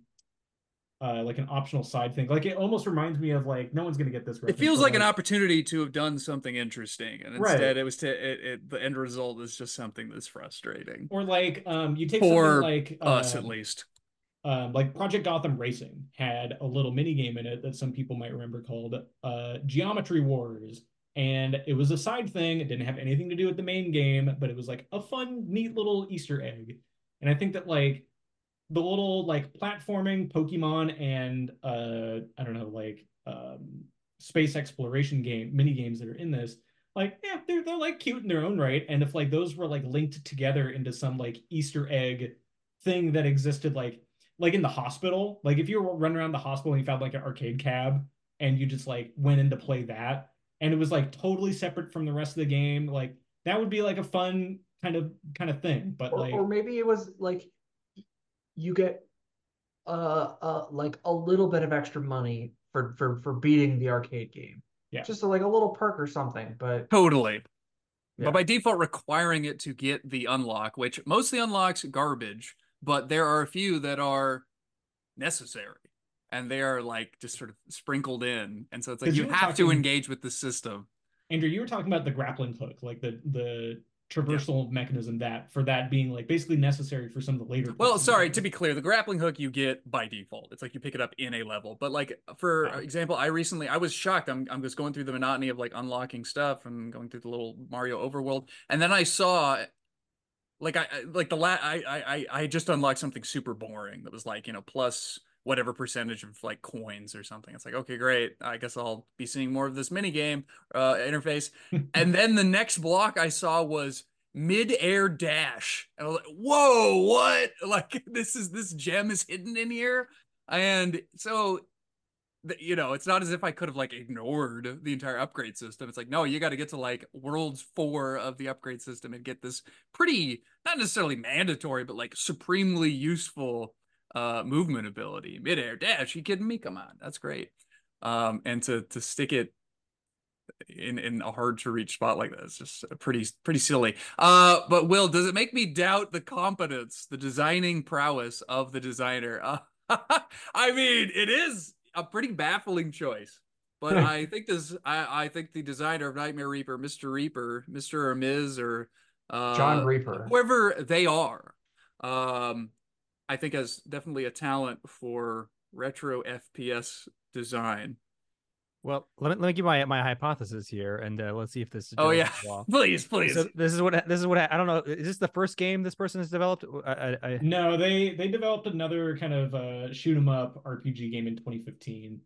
uh like an optional side thing. Like it almost reminds me of like no one's gonna get this. It feels like an opportunity to have done something interesting, and Right. instead it was to it, it the end result is just something that's frustrating or like um you take For something like us um, at least. um, like Project Gotham Racing had a little mini game in it that some people might remember called uh, Geometry Wars, and it was a side thing. It didn't have anything to do with the main game, but it was like a fun, neat little Easter egg. And I think that like the little like platforming Pokemon and uh, I don't know like um, space exploration game mini games that are in this. Like, yeah, they're they're like cute in their own right. And if like those were like linked together into some like Easter egg thing that existed like like in the hospital, like if you were running around the hospital and you found like an arcade cab and you just like went in to play that and it was like totally separate from the rest of the game, like that would be like a fun kind of kind of thing. But or, like or maybe it was like you get uh uh like a little bit of extra money for for for beating the arcade game. Yeah. Just like a little perk or something. But Totally. Yeah. But by default, requiring it to get the unlock, which mostly unlocks garbage, but there are a few that are necessary. And they are like just sort of sprinkled in. And so it's like you, you were have to engage with the system. Andrew, you were talking about the grappling hook, like the the traversal mechanism that for that being like basically necessary for some of the later. Well, sorry, to be clear, the grappling hook you get by default. It's like you pick it up in a level. But like for Yeah. example, I recently I was shocked. I'm I'm just going through the monotony of like unlocking stuff and going through the little Mario overworld, and then I saw like I like the la I I I- I just unlocked something super boring that was like you know plus whatever percentage of like coins or something. It's like okay, great. I guess I'll be seeing more of this mini game uh, interface. and then the next block I saw was mid-air dash, and I was like, whoa, what? Like this is this gem is hidden in here, and so. You know, it's not as if I could have like ignored the entire upgrade system. It's like, no, you got to get to like worlds four of the upgrade system and get this pretty, not necessarily mandatory, but like supremely useful uh movement ability midair dash you kidding me come on that's great um and to to stick it in in a hard to reach spot like that is just pretty pretty silly. Uh, but Will, does it make me doubt the competence, the designing prowess of the designer? Uh, I mean, it is a pretty baffling choice. But I think this, I, I think the designer of Nightmare Reaper, Mr. Reaper, Mr. or Ms. or uh, John Reaper, whoever they are, um, I think has definitely a talent for retro FPS design. Well, let me, let me give my my hypothesis here, and uh, let's see if this. Is oh yeah, please, please. So this is what this is what I, I, don't know. Is this the first game this person has developed? I, I... No, they they developed another kind of uh, shoot 'em up RPG game in 2015.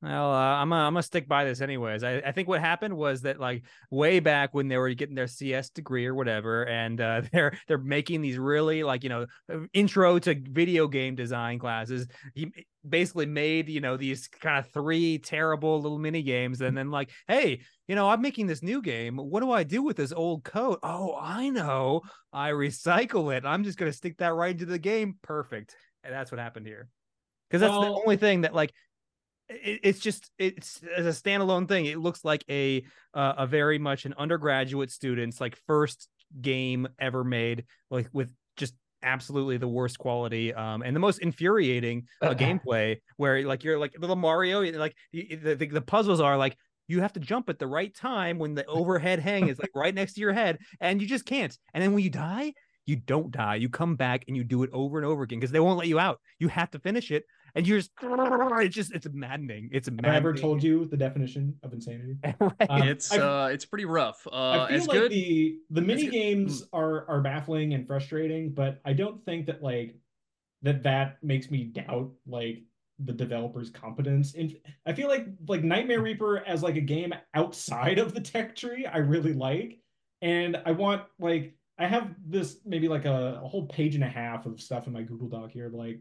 Well, uh, I'm gonna, I'm gonna stick by this anyways. I, I think what happened was that like way back when they were getting their CS degree or whatever, and uh, they're they're making these really like you know uh, intro to video game design classes. He basically made you know these kind of three terrible little mini games, and then like, hey, you know, I'm making this new game. What do I do with this old code? Oh, I know. I recycle it. I'm just gonna stick that right into the game. Perfect. And that's what happened here because that's well, the only thing that like it, it's just it's as a standalone thing. It looks like a uh, a very much an undergraduate student's like first game ever made, like with just absolutely the worst quality um and the most infuriating uh, gameplay where like you're like little mario like the, the, the puzzles are like you have to jump at the right time when the overhead hang is like right next to your head and you just can't and then when you die you don't die you come back and you do it over and over again because they won't let you out you have to finish it and you're just it's just it's maddening. It's maddening. Have I ever told you the definition of insanity? right. um, it's I've, uh it's pretty rough. Uh I feel like good. the the mini games mm. are are baffling and frustrating, but I don't think that like that that makes me doubt like the developer's competence. And I feel like like Nightmare Reaper as like a game outside of the tech tree, I really like. And I want like I have this maybe like a, a whole page and a half of stuff in my Google Doc here, like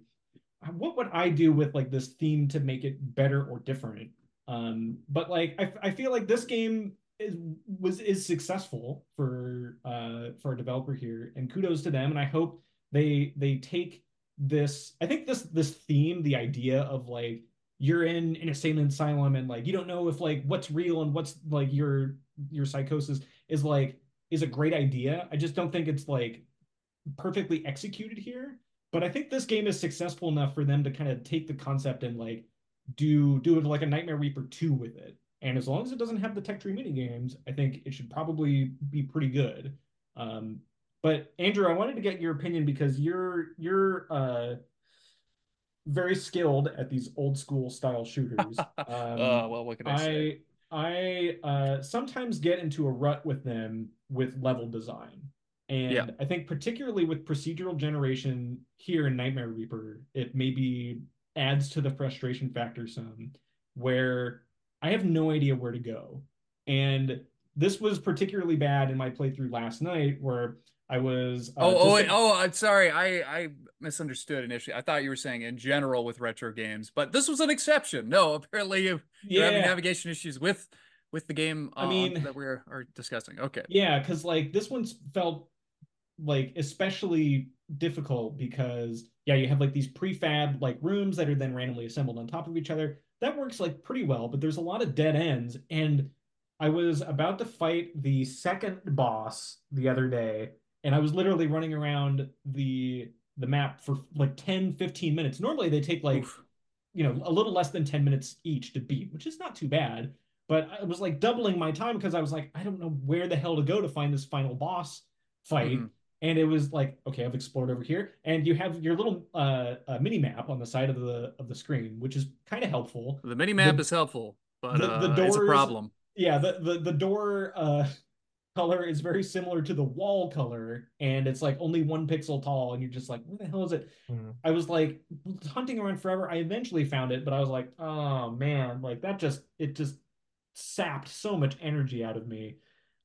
what would I do with like this theme to make it better or different? Um, but like I, I feel like this game is was is successful for uh for a developer here, and kudos to them. And I hope they they take this. I think this this theme, the idea of like you're in an insane asylum and like you don't know if like what's real and what's like your your psychosis is like is a great idea. I just don't think it's like perfectly executed here but I think this game is successful enough for them to kind of take the concept and like do do it like a Nightmare Reaper 2 with it. And as long as it doesn't have the tech tree mini games, I think it should probably be pretty good. Um, but Andrew, I wanted to get your opinion because you're you're uh, very skilled at these old school style shooters. Um, uh, well, what can I, I say? I uh, sometimes get into a rut with them with level design. And yeah. I think particularly with procedural generation here in Nightmare Reaper, it maybe adds to the frustration factor some where I have no idea where to go. And this was particularly bad in my playthrough last night where I was uh, Oh, oh, wait, oh, I'm sorry. I I misunderstood initially. I thought you were saying in general with retro games, but this was an exception. No, apparently you, yeah. you're having navigation issues with with the game uh, I mean, that we are discussing. Okay. Yeah, cuz like this one's felt like especially difficult because yeah, you have like these prefab like rooms that are then randomly assembled on top of each other. That works like pretty well, but there's a lot of dead ends. And I was about to fight the second boss the other day, and I was literally running around the the map for like 10, 15 minutes. Normally they take like Oof. you know a little less than 10 minutes each to beat, which is not too bad. But I was like doubling my time because I was like, I don't know where the hell to go to find this final boss fight. Mm-hmm and it was like okay i've explored over here. And you have your little uh, uh mini map on the side of the of the screen which is kind of helpful. The mini map the, is helpful but the, the uh, doors, it's a problem. Yeah the the, the door uh color is very similar to the wall color and it's like only one pixel tall and you're just like where the hell is it? Mm. i was like hunting around forever. I eventually found it but i was like oh man like that just it just sapped so much energy out of me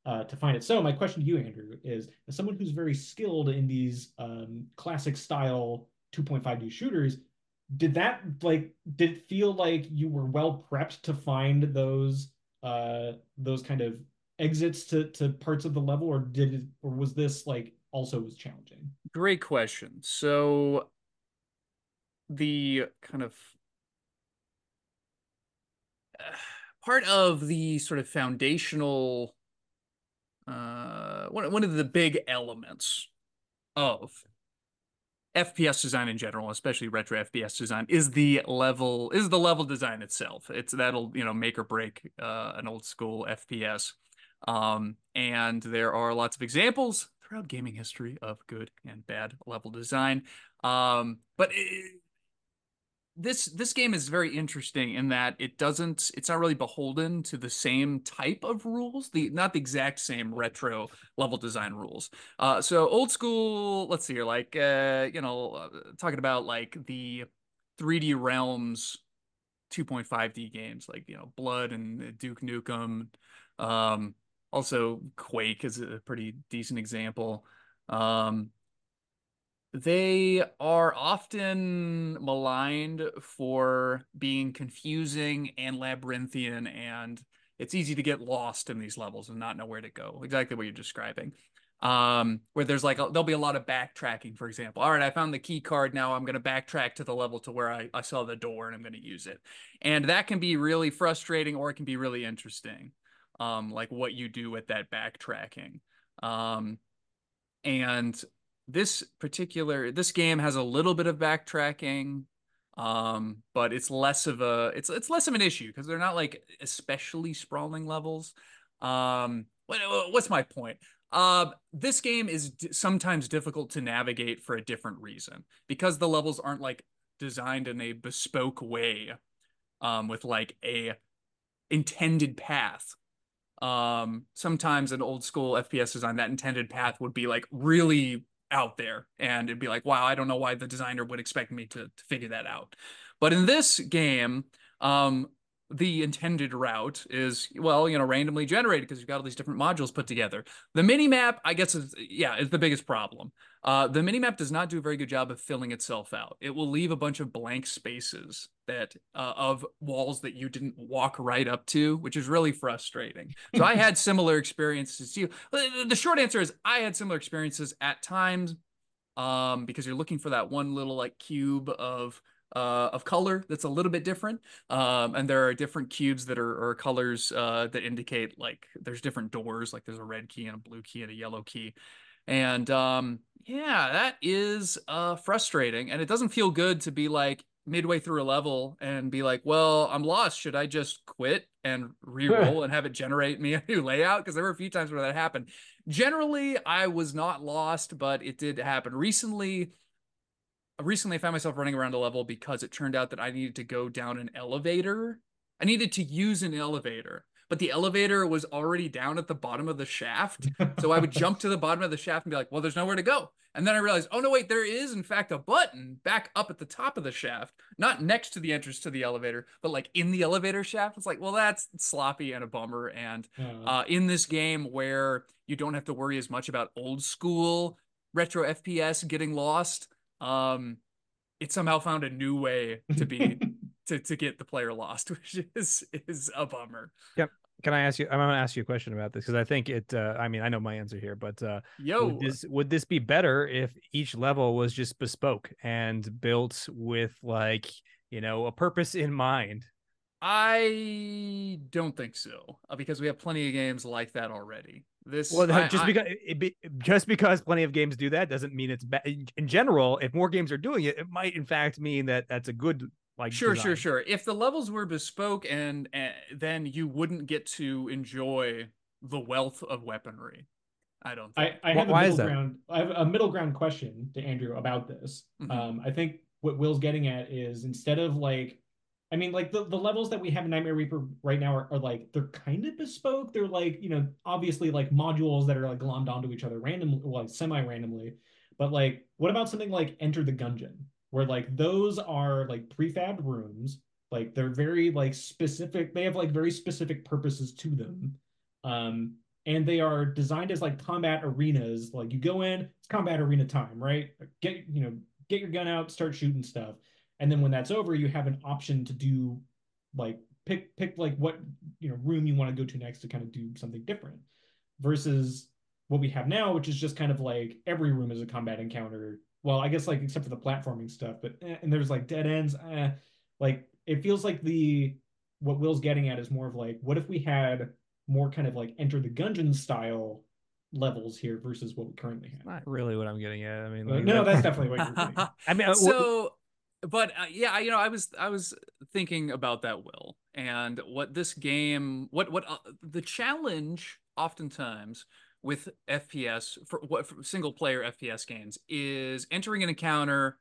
uh, to find it. So my question to you, Andrew, is as someone who's very skilled in these um, classic style 2.5D shooters, did that like did it feel like you were well prepped to find those uh those kind of exits to to parts of the level or did it or was this like also was challenging great question so the kind of part of the sort of foundational uh one, one of the big elements of FPS design in general, especially retro FPS design, is the level is the level design itself. It's that'll you know make or break uh, an old school FPS. Um, and there are lots of examples throughout gaming history of good and bad level design. Um, but it, this this game is very interesting in that it doesn't it's not really beholden to the same type of rules the not the exact same retro level design rules. Uh so old school let's see here like uh you know uh, talking about like the 3d realms 2.5d games like you know blood and duke nukem um also quake is a pretty decent example. Um they are often maligned for being confusing and labyrinthian, and it's easy to get lost in these levels and not know where to go. Exactly what you're describing. Um, where there's like a, there'll be a lot of backtracking, for example. All right, I found the key card. Now I'm going to backtrack to the level to where I, I saw the door and I'm going to use it. And that can be really frustrating or it can be really interesting. Um, like what you do with that backtracking. Um, and this particular this game has a little bit of backtracking um but it's less of a it's it's less of an issue because they're not like especially sprawling levels. Um what, what's my point? Uh, this game is d- sometimes difficult to navigate for a different reason because the levels aren't like designed in a bespoke way um with like a intended path. Um sometimes an old school fps design that intended path would be like really out there. And it'd be like wow i don't know why the designer would expect me to, to figure that out. But in this game um the intended route is well you know randomly generated because you've got all these different modules put together. The mini map i guess is yeah is the biggest problem uh, the mini map does not do a very good job of filling itself out it will leave a bunch of blank spaces that uh, of walls that you didn't walk right up to which is really frustrating so i had similar experiences to you the short answer is i had similar experiences at times um, because you're looking for that one little like cube of uh, of color that's a little bit different. Um, and there are different cubes that are, are colors uh, that indicate like there's different doors, like there's a red key and a blue key and a yellow key. And um, yeah, that is uh, frustrating. And it doesn't feel good to be like midway through a level and be like, well, I'm lost. Should I just quit and re-roll and have it generate me a new layout? Because there were a few times where that happened. Generally, I was not lost, but it did happen. Recently, recently I found myself running around a level because it turned out that I needed to go down an elevator. I needed to use an elevator, but the elevator was already down at the bottom of the shaft. So I would jump to the bottom of the shaft and be like, well, there's nowhere to go. And then I realized, oh, no, wait, there is, in fact, a button back up at the top of the shaft, not next to the entrance to the elevator, but like in the elevator shaft. It's like, well, that's sloppy and a bummer. And uh, in this game where you don't have to worry as much about old school retro FPS getting lost, um, it somehow found a new way to be to to get the player lost, which is is a bummer. Yep. Can I ask you? I'm going to ask you a question about this because I think it. Uh, I mean, I know my answer here, but uh, yo, would this, would this be better if each level was just bespoke and built with like you know a purpose in mind? I don't think so uh, because we have plenty of games like that already. This well, I, just I, because it be, just because plenty of games do that doesn't mean it's bad. In general, if more games are doing it, it might in fact mean that that's a good like sure, design. sure, sure. If the levels were bespoke, and, and then you wouldn't get to enjoy the wealth of weaponry. I don't. Think. I, I have a middle ground. I have a middle ground question to Andrew about this. Mm-hmm. Um, I think what Will's getting at is instead of like I mean, like the, the levels that we have in Nightmare Reaper right now are, are like they're kind of bespoke. They're like, you know, obviously like modules that are like glommed onto each other randomly, like semi-randomly. But like, what about something like Enter the Gungeon, where like those are like prefab rooms, like they're very like specific, they have like very specific purposes to them. Um, and they are designed as like combat arenas. Like you go in, it's combat arena time, right? Get you know, get your gun out, start shooting stuff and then when that's over you have an option to do like pick pick like what you know room you want to go to next to kind of do something different versus what we have now which is just kind of like every room is a combat encounter well i guess like except for the platforming stuff but eh, and there's like dead ends eh, like it feels like the what Will's getting at is more of like, what if we had more kind of like Enter the Gungeon style levels here versus what we currently have? Not really what I'm getting at. I mean, like, no, that- that's definitely what you're getting. I mean, uh, wh- so but uh, yeah you know i was i was thinking about that will and what this game what what uh, the challenge oftentimes with fps for what for single player fps games is entering an encounter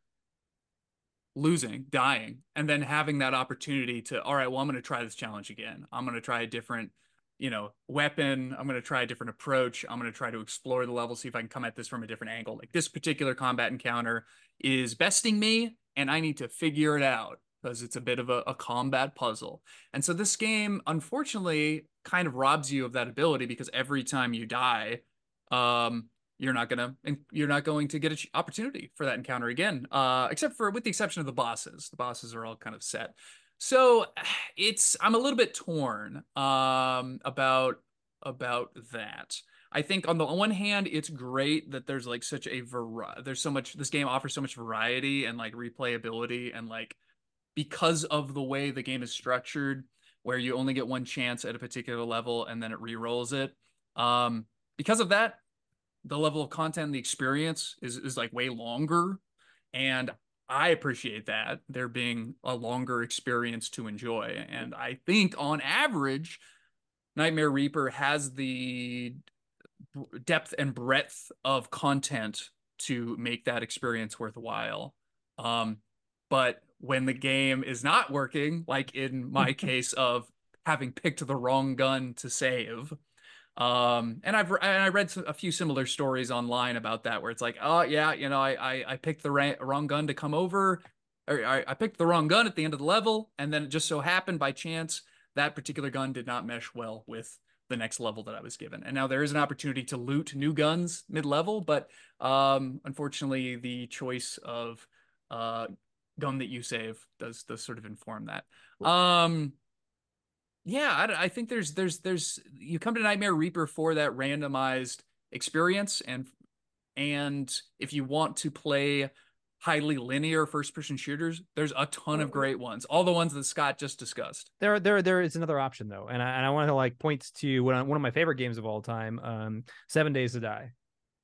losing dying and then having that opportunity to all right well i'm going to try this challenge again. I'm going to try a different you know weapon. I'm going to try a different approach. I'm going to try to explore the level see if i can come at this from a different angle. Like this particular combat encounter is besting me and I need to figure it out because it's a bit of a, a, combat puzzle. And so this game, unfortunately, kind of robs you of that ability because every time you die, um, you're not gonna you're not going to get an opportunity for that encounter again. Uh, except for with the exception of the bosses. The bosses are all kind of set. So it's I'm a little bit torn um, about about that. I think on the one hand, it's great that there's like such a variety. There's so much. This game offers so much variety and like replayability, and like because of the way the game is structured, where you only get one chance at a particular level and then it re-rolls it. Um, because of that, the level of content, the experience is is like way longer, and I appreciate that there being a longer experience to enjoy. And I think on average, Nightmare Reaper has the depth and breadth of content to make that experience worthwhile. Um, but when the game is not working, like in my case of having picked the wrong gun to save, um, and I've and I read a few similar stories online about that, where it's like, oh yeah, you know, I I, I picked the ra- wrong gun to come over, or I, I picked the wrong gun at the end of the level, and then it just so happened by chance that particular gun did not mesh well with the next level that I was given. And now there is an opportunity to loot new guns mid level, but um, unfortunately, the choice of uh, gun that you save does does sort of inform that. Um, yeah, I, I think there's there's there's you come to Nightmare Reaper for that randomized experience, and and if you want to play highly linear first person shooters there's a ton of great ones all the ones that scott just discussed. There there there is another option though and i, and I want to like point to one of, one of my favorite games of all time um seven days to die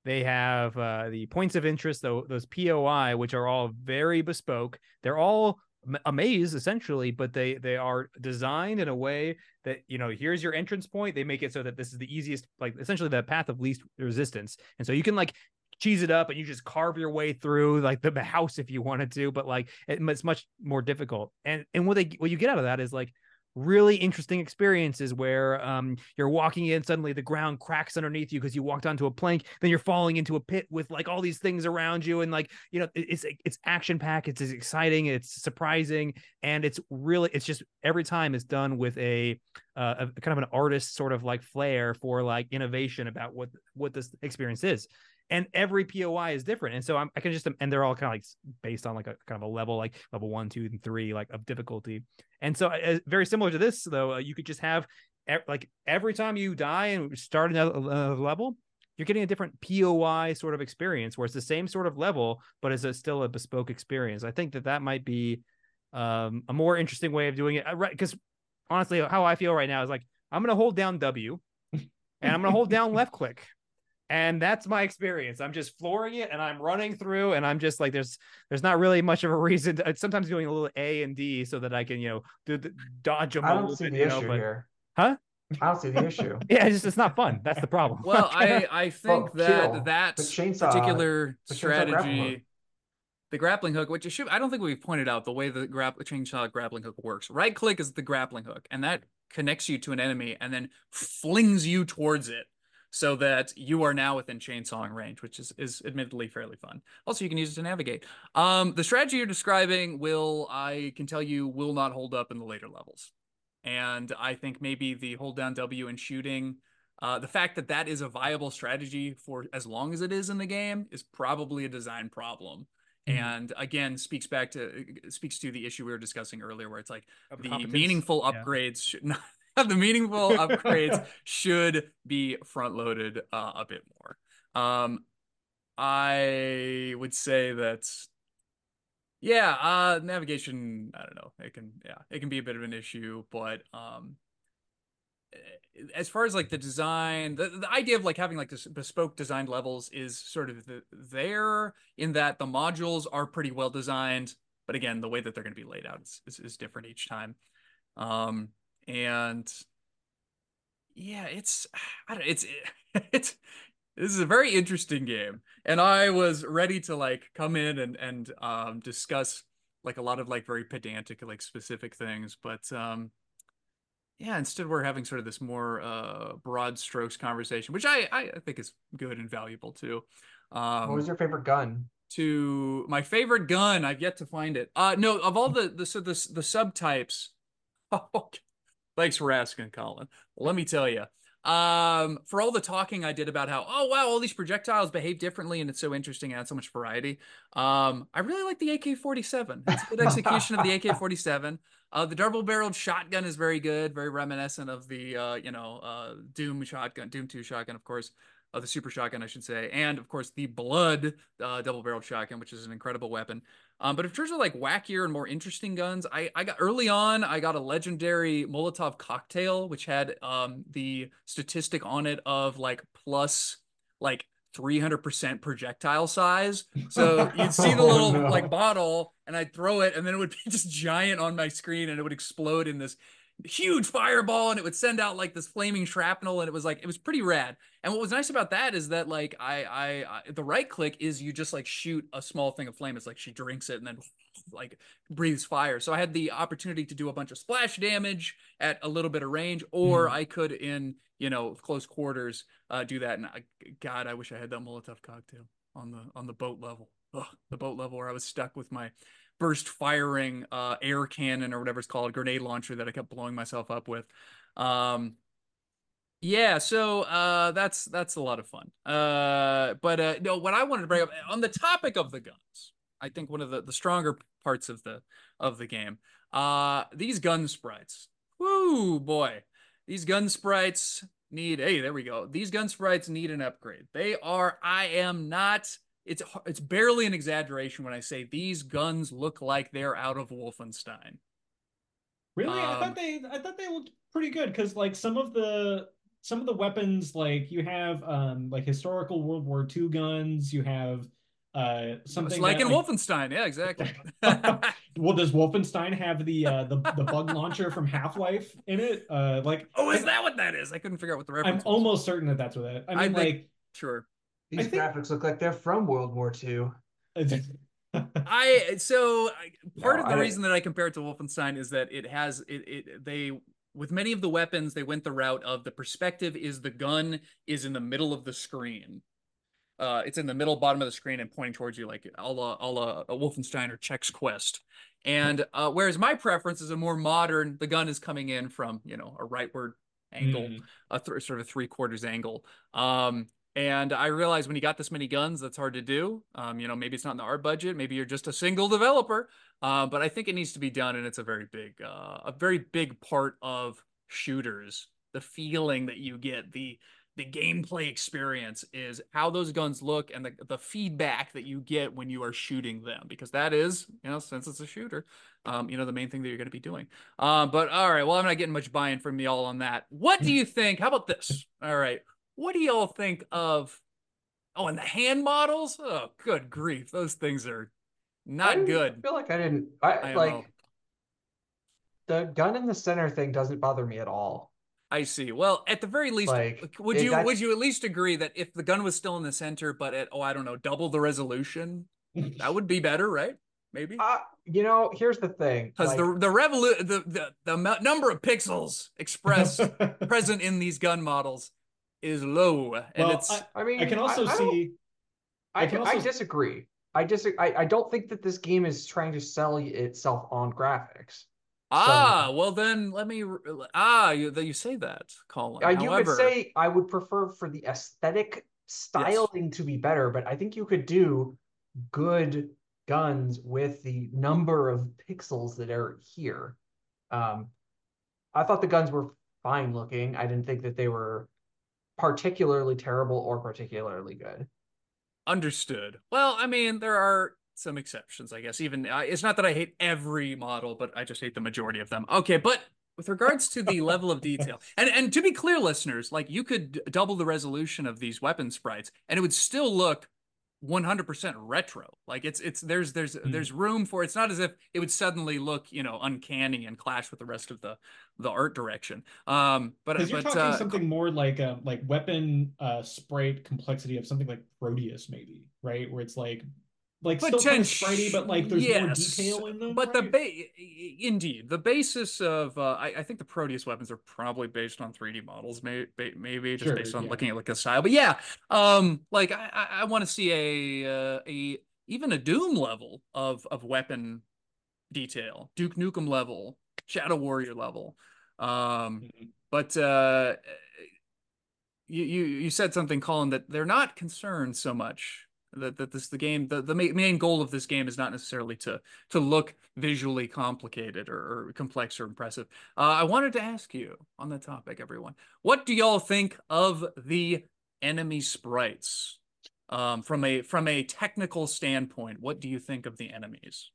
they have uh, the points of interest though those poi which are all very bespoke. They're all a maze essentially but they they are designed in a way that you know here's your entrance point. They make it so that this is the easiest like essentially the path of least resistance. And so you can like cheese it up and you just carve your way through like the house if you wanted to but like it, it's much more difficult. And and what they what you get out of that is like really interesting experiences where um you're walking in suddenly the ground cracks underneath you because you walked onto a plank then you're falling into a pit with like all these things around you and like you know it's it's action packed it's exciting it's surprising and it's really it's just every time it's done with a uh, a kind of an artist sort of like flair for like innovation about what what this experience is and every POI is different. And so I'm, I can just, and they're all kind of like based on like a kind of a level, like level one, two, and three, like of difficulty. And so uh, very similar to this, though, uh, you could just have like every time you die and start another uh, level, you're getting a different POI sort of experience where it's the same sort of level, but it's a, still a bespoke experience. I think that that might be um, a more interesting way of doing it. Right. Because honestly, how I feel right now is like, I'm going to hold down W and I'm going to hold down left click and that's my experience i'm just flooring it and i'm running through and i'm just like there's there's not really much of a reason to, sometimes doing a little a and d so that i can you know do the dodge them I don't see bit, the you issue know, but, here. huh I don't see the issue. yeah it's just it's not fun that's the problem well i i think Well, that kill. that The chainsaw- particular the grappling hook. strategy the grappling hook which should i don't think we've pointed out the way the grap chainsaw grappling hook works right click is the grappling hook and that connects you to an enemy and then flings you towards it so that you are now within chainsawing range, which is, is admittedly fairly fun. Also, you can use it to navigate. Um, the strategy you're describing will, I can tell you, will not hold up in the later levels. And I think maybe the hold down W and shooting, uh, the fact that that is a viable strategy for as long as it is in the game is probably a design problem. Mm-hmm. And again, speaks back to speaks to the issue we were discussing earlier, where it's like the meaningful yeah. upgrades should not the meaningful upgrades should be front loaded uh, a bit more. Um, I would say that Yeah, uh navigation, I don't know. It can yeah, it can be a bit of an issue, but um eh, as far as like the design, the, the idea of like having like this bespoke designed levels is sort of the, there in that the modules are pretty well designed, but again, the way that they're going to be laid out is, is, is different each time. Um and yeah, it's I don't it's it's this is a very interesting game. And i was ready to like come in and and um discuss like a lot of like very pedantic like specific things. But um yeah instead we're having sort of this more uh broad strokes conversation which i i think is good and valuable too. Um what was your favorite gun? to my favorite gun i've yet to find it. Uh no of all the the so the, the subtypes oh, thanks for asking colin let me tell you um, for all the talking I did about how, oh wow, all these projectiles behave differently and it's so interesting and so much variety. Um, I really like the AK-47. It's a good execution of the AK-47. Uh, the double-barreled shotgun is very good, very reminiscent of the uh, you know, uh, Doom shotgun, Doom 2 shotgun, of course. Uh, the super shotgun, I should say, and of course the blood uh, double-barreled shotgun, which is an incredible weapon. Um, but in terms of like wackier and more interesting guns, I, I got early on, I got a legendary Molotov cocktail, which had um, the statistic on it of like plus like 300% projectile size. So you'd see the little oh, no. like bottle and I'd throw it and then it would be just giant on my screen and it would explode in this huge fireball and it would send out like this flaming shrapnel and it was like it was pretty rad. And what was nice about that is that like I, I i the right click is you just like shoot a small thing of flame. It's like she drinks it and then like breathes fire. So i had the opportunity to do a bunch of splash damage at a little bit of range or mm. i could in you know close quarters uh do that. And I, god i wish i had that molotov cocktail on the on the boat level. Ugh, the boat level where i was stuck with my burst firing uh, air cannon or whatever it's called, grenade launcher that I kept blowing myself up with. Um, yeah, so uh, that's that's a lot of fun. Uh, but uh, no, what I wanted to bring up on the topic of the guns, I think one of the, the stronger parts of the of the game, uh, these gun sprites. Whoo boy, these gun sprites need. Hey, there we go. These gun sprites need an upgrade. They are. I am not it's it's barely an exaggeration when I say these guns look like they're out of Wolfenstein. Really, um, I thought um, they I thought they looked pretty good because like some of the some of the weapons like you have um like historical World War II guns, you have uh something like that, in like... Wolfenstein. Yeah, exactly. well, does Wolfenstein have the uh the, the bug launcher from Half Life in it? Uh, like oh, is I, that what that is? I couldn't figure out what the reference. I'm was. almost certain that that's what it. I mean, I think, like sure. These think... graphics look like they're from World War II. I so part no, of the I, reason that I compare it to Wolfenstein is that it has it, it they with many of the weapons they went the route of the perspective is the gun is in the middle of the screen. Uh, it's in the middle bottom of the screen and pointing towards you like a la, a la a Wolfenstein or Chex Quest. And uh, whereas my preference is a more modern, the gun is coming in from you know a rightward angle, mm. a th- sort of a three quarters angle. Um, and I realized when you got this many guns, that's hard to do. Um, you know, maybe it's not in the art budget. Maybe you're just a single developer. Uh, but I think it needs to be done, and it's a very big, uh, a very big part of shooters. The feeling that you get, the the gameplay experience is how those guns look and the, the feedback that you get when you are shooting them because that is you know since it's a shooter um, you know the main thing that you're going to be doing um, but all right well i'm not getting much buy-in from y'all on that what do you think how about this all right what do y'all think of? Oh, and the hand models. Oh, good grief, those things are not good. I feel like I didn't. I, I like know. the gun in the center thing doesn't bother me at all. I see. Well, at the very least, like, would you would you at least agree that if the gun was still in the center, but at oh I don't know, double the resolution, that would be better, right? Maybe. Uh, you know, here's the thing. Because like, the the revolu- the, the the number of pixels expressed present in these gun models is low, and well, it's. I, I, mean, I can also I, see. I, can, also... I disagree. I just I, I don't think that this game is trying to sell itself on graphics. Ah, so, well then let me ah you you say that, Colin. You However, could say I would prefer for the aesthetic styling yes. to be better, but I think you could do good guns with the number of pixels that are here. Um, I thought the guns were fine looking. I didn't think that they were particularly terrible or particularly good. Understood. Well, I mean, there are some exceptions, I guess. Even uh, it's not that I hate every model, but I just hate the majority of them. Okay, but with regards to the level of detail, and and to be clear, listeners, like you could double the resolution of these weapon sprites, and it would still look 100% retro. Like it's it's there's there's mm. there's room for it's not as if it would suddenly look you know uncanny and clash with the rest of the the art direction. Um but you're but, talking uh, something more like a like weapon uh sprite complexity of something like Prodeus maybe right? Where it's like like still kind of but like there's yes, more detail in them. But right? the ba- indeed the basis of uh, I, I, think the Prodeus weapons are probably based on 3D models, maybe maybe just sure, based on yeah. looking at like a style. But yeah, um, like I, I want to see a uh, a even a Doom level of of weapon detail, Duke Nukem level, Shadow Warrior level. Um, mm-hmm. but uh, you you you said something, Colin, that they're not concerned so much that, that this the game the, the main goal of this game is not necessarily to to look visually complicated or, or complex or impressive. Uh, i wanted to ask you on the topic everyone what do y'all think of the enemy sprites? Um, from a from a technical standpoint what do you think of the enemies?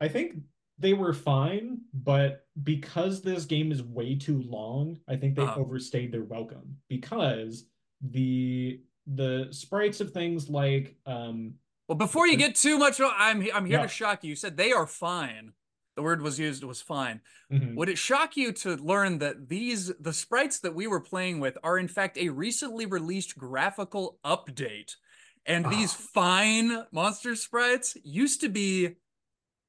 I think they were fine but because this game is way too long i think they uh, overstayed their welcome because the the sprites of things like um well before you get too much i'm i'm here yeah. to shock you you said they are fine the word was used was fine mm-hmm. would it shock you to learn that these the sprites that we were playing with are in fact a recently released graphical update and oh. these fine monster sprites used to be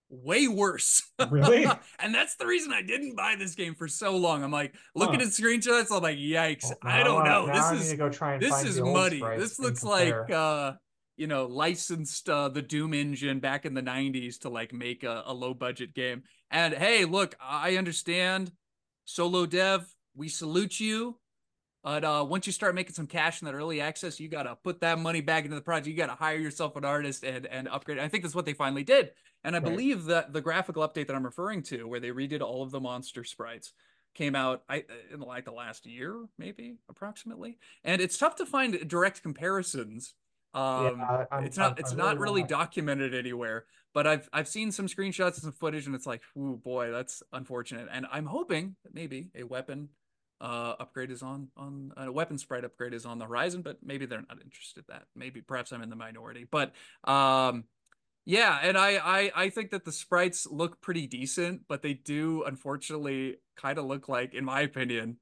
way worse. Really? and that's the reason I didn't buy this game for so long. I'm like, look huh. at screenshots, I'm like, yikes. Oh, I don't know. this is go try and this is muddy. This looks like uh you know, licensed uh, the Doom engine back in the 90s to like make a, a low budget game. And hey, look, I understand solo dev, we salute you. But uh, once you start making some cash in that early access, you got to put that money back into the project. You got to hire yourself an artist and, and upgrade. I think that's what they finally did. And I right. believe that the graphical update that I'm referring to, where they redid all of the monster sprites, came out I, in like the last year, maybe approximately. And it's tough to find direct comparisons. Um, yeah, I'm, it's not I'm, it's I'm not really, really documented anywhere. But I've I've seen some screenshots and some footage, and it's like, oh boy, that's unfortunate. And I'm hoping that maybe a weapon uh, upgrade is on on a weapon sprite upgrade is on the horizon, but maybe they're not interested in that. Maybe perhaps I'm in the minority. But um, yeah, and I, I I think that the sprites look pretty decent, but they do unfortunately kind of look like, in my opinion,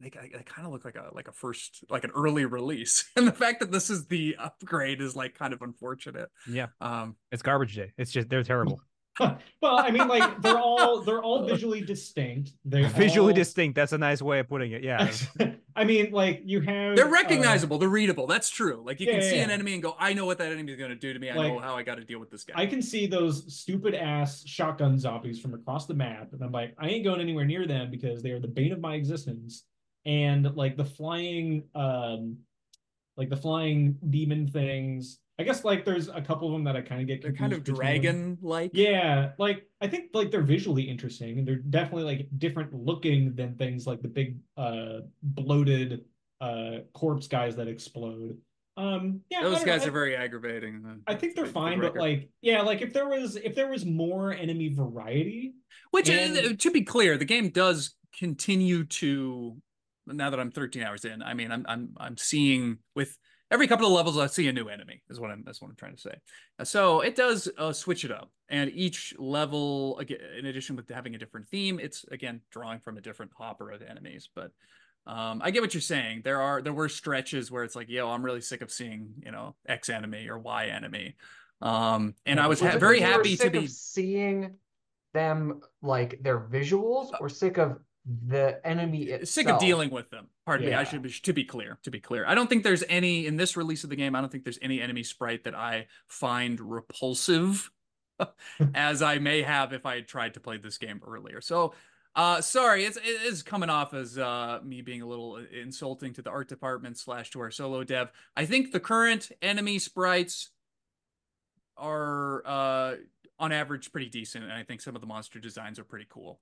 they, they kind of look like a like a first like an early release, and the fact that this is the upgrade is like kind of unfortunate. Yeah, um, it's garbage day. It's just they're terrible. well, I mean, like they're all they're all visually distinct. They're visually all... distinct. That's a nice way of putting it. Yeah. I mean, like you have they're uh, recognizable, uh, they're readable. That's true. Like you yeah, can see yeah. an enemy and go, I know what that enemy is going to do to me. I like, know how I got to deal with this guy. I can see those stupid ass shotgun zombies from across the map, and I'm like, I ain't going anywhere near them because they are the bane of my existence. And like the flying, um, like the flying demon things I guess like there's a couple of them that I kind of get. They're kind of dragon like. Yeah, like I think like they're visually interesting and they're definitely like different looking than things like the big uh bloated uh corpse guys that explode. Um, yeah, those guys know, are very aggravating. I think they're fine, but like, yeah, like if there was if there was more enemy variety, which uh, and... to be clear, the game does continue to. Now that I'm 13 hours in, I mean, I'm I'm I'm seeing with every couple of levels I see a new enemy is what I'm that's what I'm trying to say. Uh, so it does uh, switch it up, and each level, again, in addition with having a different theme, it's again drawing from a different hopper of enemies. But um, I get what you're saying. There are there were stretches where it's like, yo, I'm really sick of seeing you know X enemy or Y enemy, um, and I was ha- very happy to be seeing them like their visuals, or sick of the enemy itself. sick of dealing with them. Pardon yeah. me i should be to be clear to be clear. I don't think there's any in this release of the game i don't think there's any enemy sprite that i find repulsive as i may have if i had tried to play this game earlier. So uh sorry it's it is coming off as uh me being a little insulting to the art department slash to our solo dev. I think the current enemy sprites are uh on average pretty decent and i think some of the monster designs are pretty cool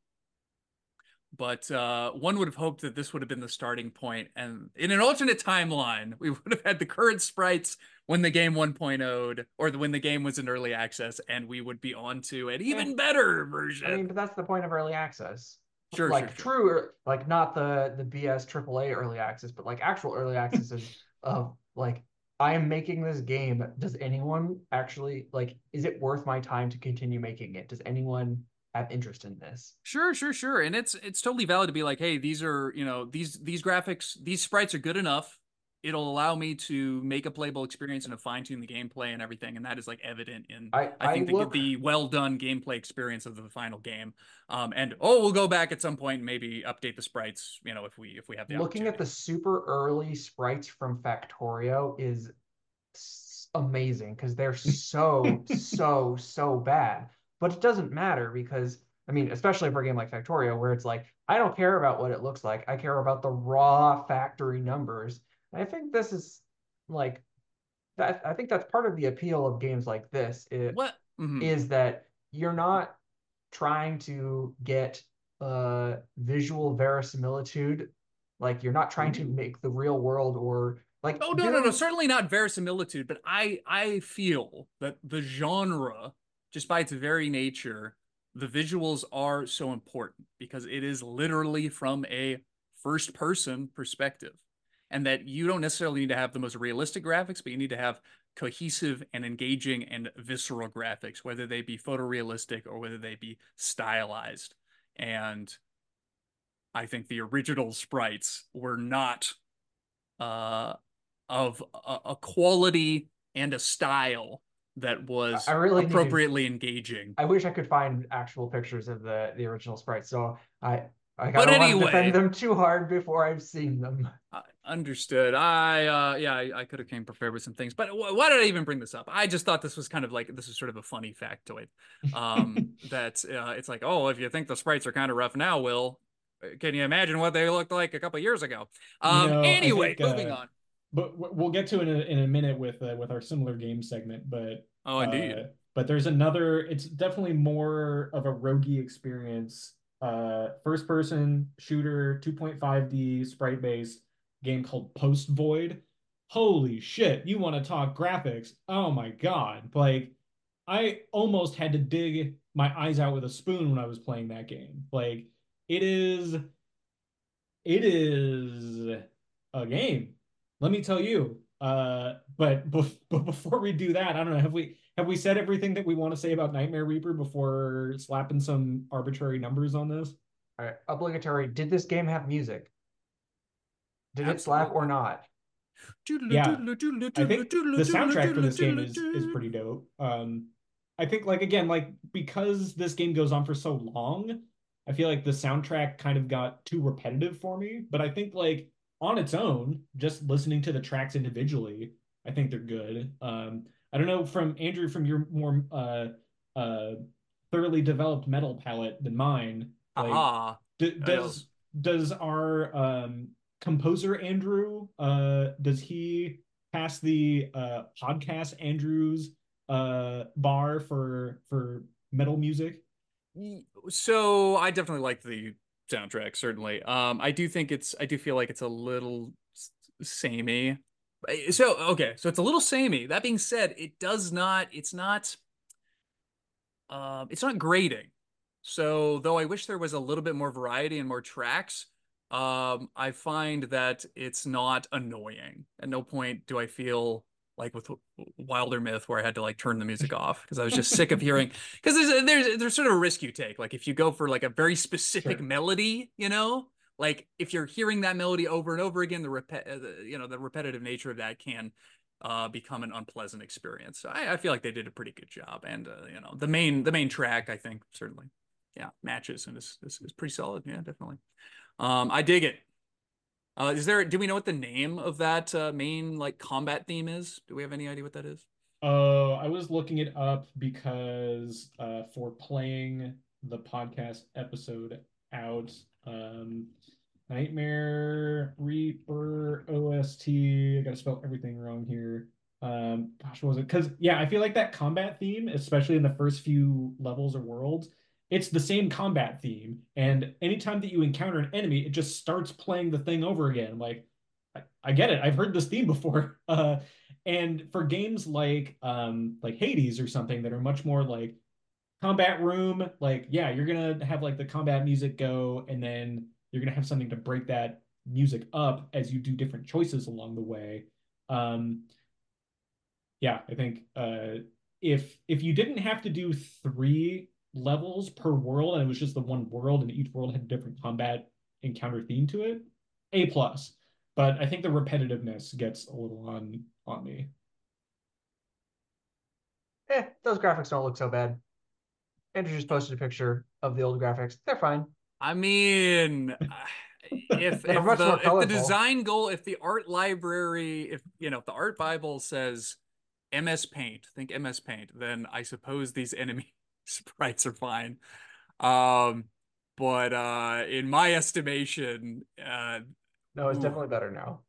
but uh, one would have hoped that this would have been the starting point. And in an alternate timeline, we would have had the current sprites when the game 1.0'd or when the game was in early access, and we would be on to an even better version. I mean, but that's the point of early access. Sure, like sure, sure. true, like not the the BS AAA early access, but like actual early access is of like I am making this game. Does anyone actually like? Is it worth my time to continue making it? Does anyone have interest in this. Sure, sure, sure. And it's it's totally valid to be like, hey, these are, you know, these these graphics, these sprites are good enough. It'll allow me to make a playable experience and to fine tune the gameplay and everything, and that is like evident in I, I think I the, look, the well done gameplay experience of the final game. Um, and oh, we'll go back at some point and maybe update the sprites, you know, if we if we have the looking at the super early sprites from Factorio is amazing because they're so so so bad. But it doesn't matter because I mean, especially for a game like Factorio, where it's like I don't care about what it looks like. I care about the raw factory numbers. And I think this is like that. I think that's part of the appeal of games like this. It, Mhm. is that you're not trying to get uh visual verisimilitude like you're not trying to make the real world or like Oh no, no, no, certainly not verisimilitude, but I I feel that the genre, just by its very nature, the visuals are so important because it is literally from a first person perspective. And that you don't necessarily need to have the most realistic graphics, but you need to have cohesive and engaging and visceral graphics, whether they be photorealistic or whether they be stylized. And I think the original sprites were not uh of a, a quality and a style that was I really need to- appropriately engaging. I wish I could find actual pictures of the the original sprites so I I But don't want to anyway. defend them too hard before I've seen them I understood. I uh yeah, I, I could have came prepared with some things, but wh- why did I even bring this up? I just thought this was kind of like this is sort of a funny factoid. Um, that uh, it's like, oh, if you think the sprites are kind of rough now, Will, uh, can you imagine what they looked like a couple years ago? Um, know, I anyway, think, moving uh, on. But we'll get to it in a, in a minute with uh, with our similar game segment. But Oh, indeed. Uh, but there's another. It's definitely more of a roguey experience. Uh, first person shooter, 2.5D sprite based game called Post Void. Holy shit! You want to talk graphics? Oh my god! Like I almost had to dig my eyes out with a spoon when I was playing that game. Like it is, it is a game. Let me tell you. Uh, but bef- but before we do that, I don't know. Have we have we said everything that we want to say about Nightmare Reaper before slapping some arbitrary numbers on this? all right obligatory did this game have music did it slap or not Yeah, I think the soundtrack for this game is is pretty dope. Um, I think like again like because this game goes on for so long, I feel like the soundtrack kind of got too repetitive for me. But I think like on its own, just listening to the tracks individually, I think they're good. Um, I don't know from Andrew from your more uh uh thoroughly developed metal palette than mine. Like, Ah, D- does does our um composer Andrew uh does he pass the uh podcast Andrew's uh bar for for metal music? So I definitely like the soundtrack, certainly. Um, I do think it's, I do feel like it's a little samey. Uh, So, okay, so it's a little samey. That being said, it does not, it's not, um, it's not grating. So, though I wish there was a little bit more variety and more tracks, um, I find that it's not annoying. At no point do I feel like with Wildermyth where I had to like turn the music off because I was just sick of hearing because there's there's there's sort of a risk you take. Like if you go for like a very specific Sure. melody, you know, like if you're hearing that melody over and over again, the repet uh, the, you know the repetitive nature of that can uh become an unpleasant experience. So I, I feel like they did a pretty good job, and uh, you know the main the main track I think certainly yeah matches and is is, is pretty solid. Yeah, definitely. Um, I dig it. Uh, is there? Do we know what the name of that uh, main like combat theme is? Do we have any idea what that is? Oh, I was looking it up because uh for playing the podcast episode out um Nightmare Reaper OST. I gotta spell everything wrong here. Um, gosh, what was it? Because yeah, I feel like that combat theme, especially in the first few levels or worlds, it's the same combat theme. And anytime that you encounter an enemy, it just starts playing the thing over again. Like, I, I get it. I've heard this theme before. Uh, and for games like um, like Hades or something that are much more like combat room, like yeah, you're gonna have like the combat music go, and then you're gonna have something to break that music up as you do different choices along the way. Um, yeah, I think uh, if if you didn't have to do three levels per world and it was just the one world and each world had a different combat encounter theme to it, A plus. But I think the repetitiveness gets a little on on me. Eh, those graphics don't look so bad. Andrew just posted a picture of the old graphics. They're fine. I mean, if, if, the, if the design goal, if the art library, if you know, if the art Bible says MS Paint, think MS Paint, then I suppose these enemy sprites are fine. Um, but uh, in my estimation, uh, no, it's ooh, definitely better now.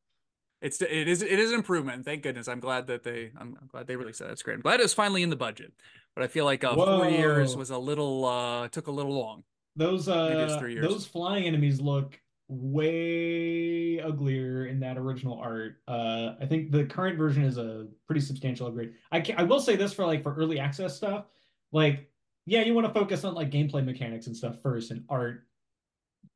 It's it is it is an improvement. Thank goodness. I'm glad that they I'm, I'm glad they released that. That's great. I'm glad it was finally in the budget. But I feel like uh, four years was a little uh took a little long. Those uh those flying enemies look way uglier in that original art. Uh, I think the current version is a pretty substantial upgrade. I can, I will say this for like for early access stuff, like yeah, you want to focus on like gameplay mechanics and stuff first, and art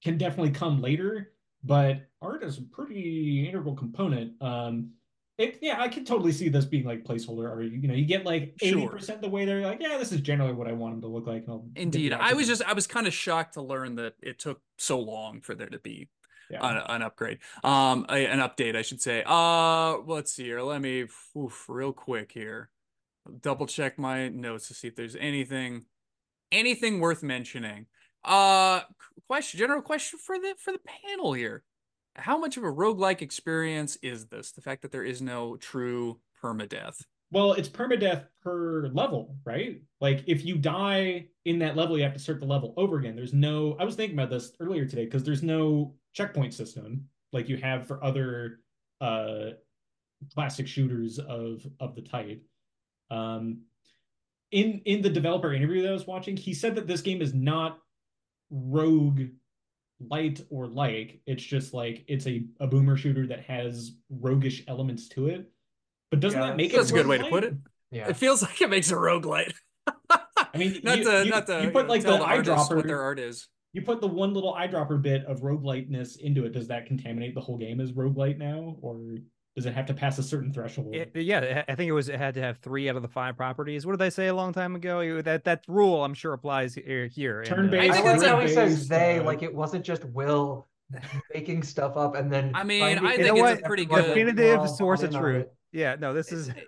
can definitely come later but art is a pretty integral component. Um, it, yeah, I can totally see this being like placeholder art. You know, you get like eighty percent the way they're like, yeah, this is generally what I want them to look like. Indeed, I was just I was kind of shocked to learn that it took so long for there to be yeah. an, an, upgrade, um, a, an update, I should say. Uh, let's see here. Let me oof, real quick here, double check my notes to see if there's anything, anything worth mentioning. Uh, question, general question for the for the panel here. How much of a roguelike experience is this? The fact that there is no true permadeath. Well, it's permadeath per level, right? Like if you die in that level, you have to start the level over again. There's no I was thinking about this earlier today because there's no checkpoint system like you have for other uh classic shooters of of the type. Um in in the developer interview that I was watching, he said that this game is not rogue light or like. It's just like it's a, a boomer shooter that has roguish elements to it. But doesn't yeah, that make it? That's a good way to put it. Yeah. It feels like it makes a roguelite. I mean, not you, to you, not to you put like the, the eyedropper what their art is. You put the one little eyedropper bit of rogueliteness into it. Does that contaminate the whole game as roguelite now, or does it have to pass a certain threshold? It, yeah, I think it was it had to have three out of the five properties. What did they say a long time ago? That that rule, I'm sure, applies here. here Turn based. Uh, I think that's how he says they. Uh, like it wasn't just Will making stuff up and then. I mean, I think it's a pretty good definitive source of truth. Yeah, no, this is.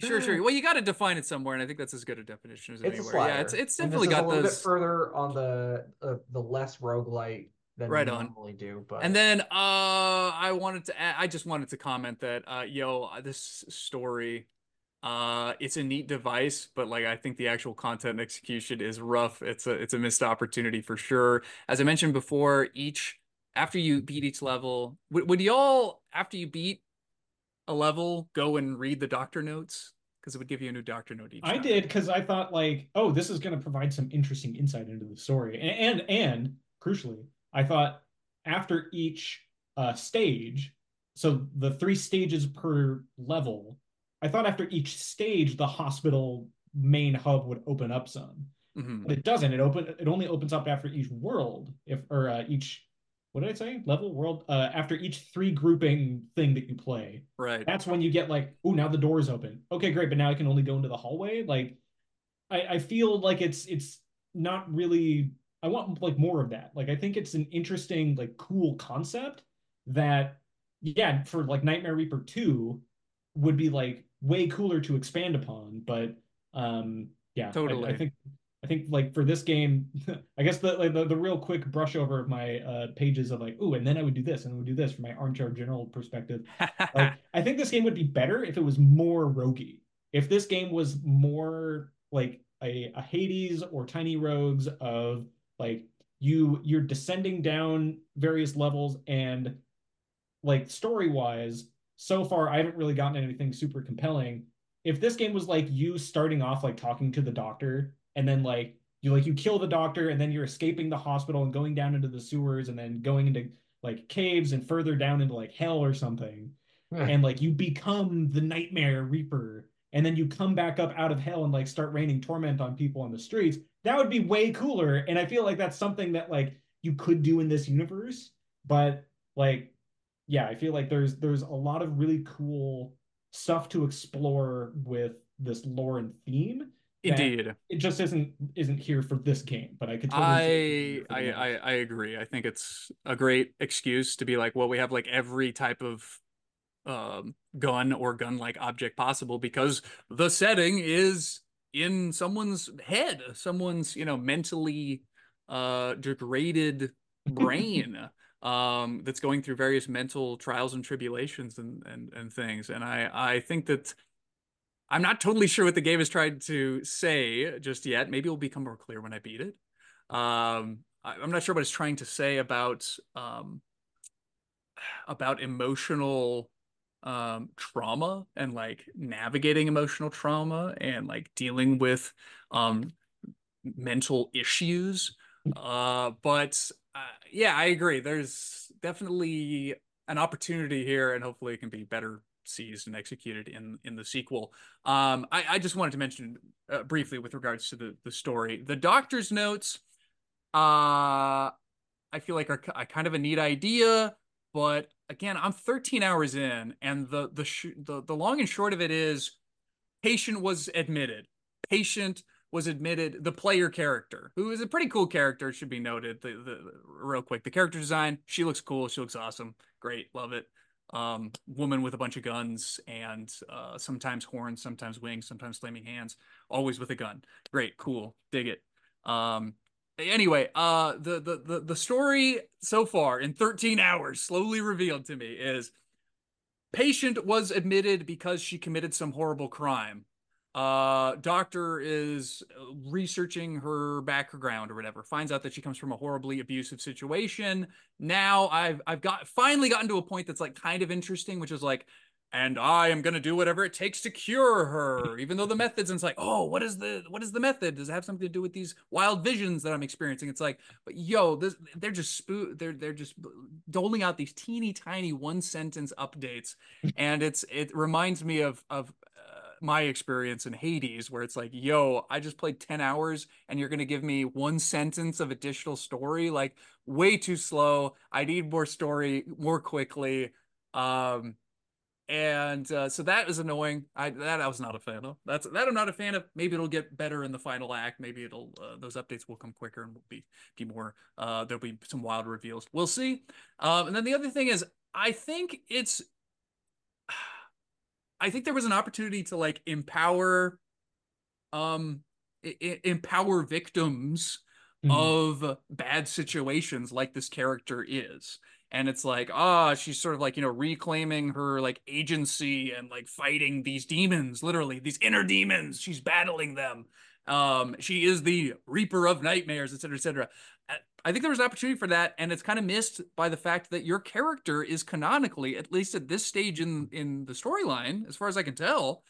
Sure, sure. Well, you got to define it somewhere, and I think that's as good a definition as it's anywhere. Yeah, it's it's definitely got a little those... bit further on the uh, the less roguelite than right on. normally do. But and then uh, I wanted to add, I just wanted to comment that uh, yo, uh, this story, uh, it's a neat device, but like I think the actual content execution is rough. It's a it's a missed opportunity for sure. As I mentioned before, each after you beat each level, would, would y'all after you beat a level go and read the doctor notes? because it would give you a new doctor note each. I time. did because I thought like, oh, this is going to provide some interesting insight into the story, and and, and crucially, I thought after each uh, stage, so the three stages per level, I thought after each stage the hospital main hub would open up some, mm-hmm. but it doesn't. It open it only opens up after each world, if or uh, each what did I say? Level world uh, after each three grouping thing that you play. Right. That's when you get like, oh, now the door is open. Okay, great, but now I can only go into the hallway. Like, I, I feel like it's it's not really I want like more of that. Like I think it's an interesting, like cool concept that yeah, for like Nightmare Reaper 2 would be like way cooler to expand upon. But um yeah, totally. I, I think I think like for this game, I guess the like the, the real quick brush over of my uh pages of like, oh, and then I would do this and I would do this from my armchair general perspective. like I think this game would be better if it was more roguey. If this game was more like a, a Hades or Tiny Rogues of like you you're descending down various levels and like story wise so far i haven't really gotten anything super compelling. If this game was like you starting off like talking to the doctor and then like you like you kill the doctor and then you're escaping the hospital and going down into the sewers and then going into like caves and further down into like hell or something and like you become the nightmare reaper and then you come back up out of hell and like start raining torment on people on the streets that would be way cooler and i feel like that's something that like you could do in this universe but like yeah i feel like there's there's a lot of really cool stuff to explore with this lore and theme Indeed, it just isn't isn't here for this game. But I could. Totally I I, I I agree. I think it's a great excuse to be like, well, we have like every type of um, gun or gun-like object possible because the setting is in someone's head, someone's you know mentally uh, degraded brain um, that's going through various mental trials and tribulations and and and things. And I I think that I'm not totally sure what the game is trying to say just yet. Maybe it'll become more clear when I beat it. Um, I, am not sure what it's trying to say about um, about emotional um, trauma and like navigating emotional trauma and like dealing with um, mental issues. Uh, but uh, yeah, I agree. There's definitely an opportunity here, and hopefully it can be better seized and executed in in the sequel. Um, I, I just wanted to mention uh, briefly with regards to the the story, the doctor's notes. Uh, I feel like are, are kind of a neat idea, but again, I'm 13 hours in, and the the sh- the the long and short of it is, patient was admitted. Patient was admitted the player character who is a pretty cool character should be noted the, the real quick the character design she looks cool she looks awesome great love it um, woman with a bunch of guns and uh, sometimes horns, sometimes wings, sometimes flaming hands, always with a gun. Great, cool, dig it. Um, anyway, uh, the, the the the story so far in 13 hours, slowly revealed to me, is patient was admitted because she committed some horrible crime. Uh doctor is researching her background or whatever finds out that she comes from a horribly abusive situation. Now i've i've got finally gotten to a point that's like kind of interesting which is like and i am going to do whatever it takes to cure her even though the methods and it's like oh what is the what is the method does it have something to do with these wild visions that i'm experiencing it's like but yo this they're just spoo they're they're just doling out these teeny tiny one sentence updates and it's it reminds me of of my experience in Hades, where it's like, yo, I just played 10 hours and you're going to give me one sentence of additional story. Like, way too slow. I need more story more quickly. Um, and uh, so that is annoying. I that I was not a fan of. That's that I'm not a fan of. Maybe it'll get better in the final act. Maybe it'll uh, those updates will come quicker and will be be more. Uh, there'll be some wild reveals. We'll see. Um, and then the other thing is, I think it's I think there was an opportunity to like empower um I- empower victims mm-hmm. of bad situations like this character is and it's like ah oh, she's sort of like you know reclaiming her like agency and like fighting these demons literally these inner demons. She's battling them. Um she is the reaper of nightmares etc etc I think there was an opportunity for that, and it's kind of missed by the fact that your character is canonically, at least at this stage in in the storyline, as far as I can tell,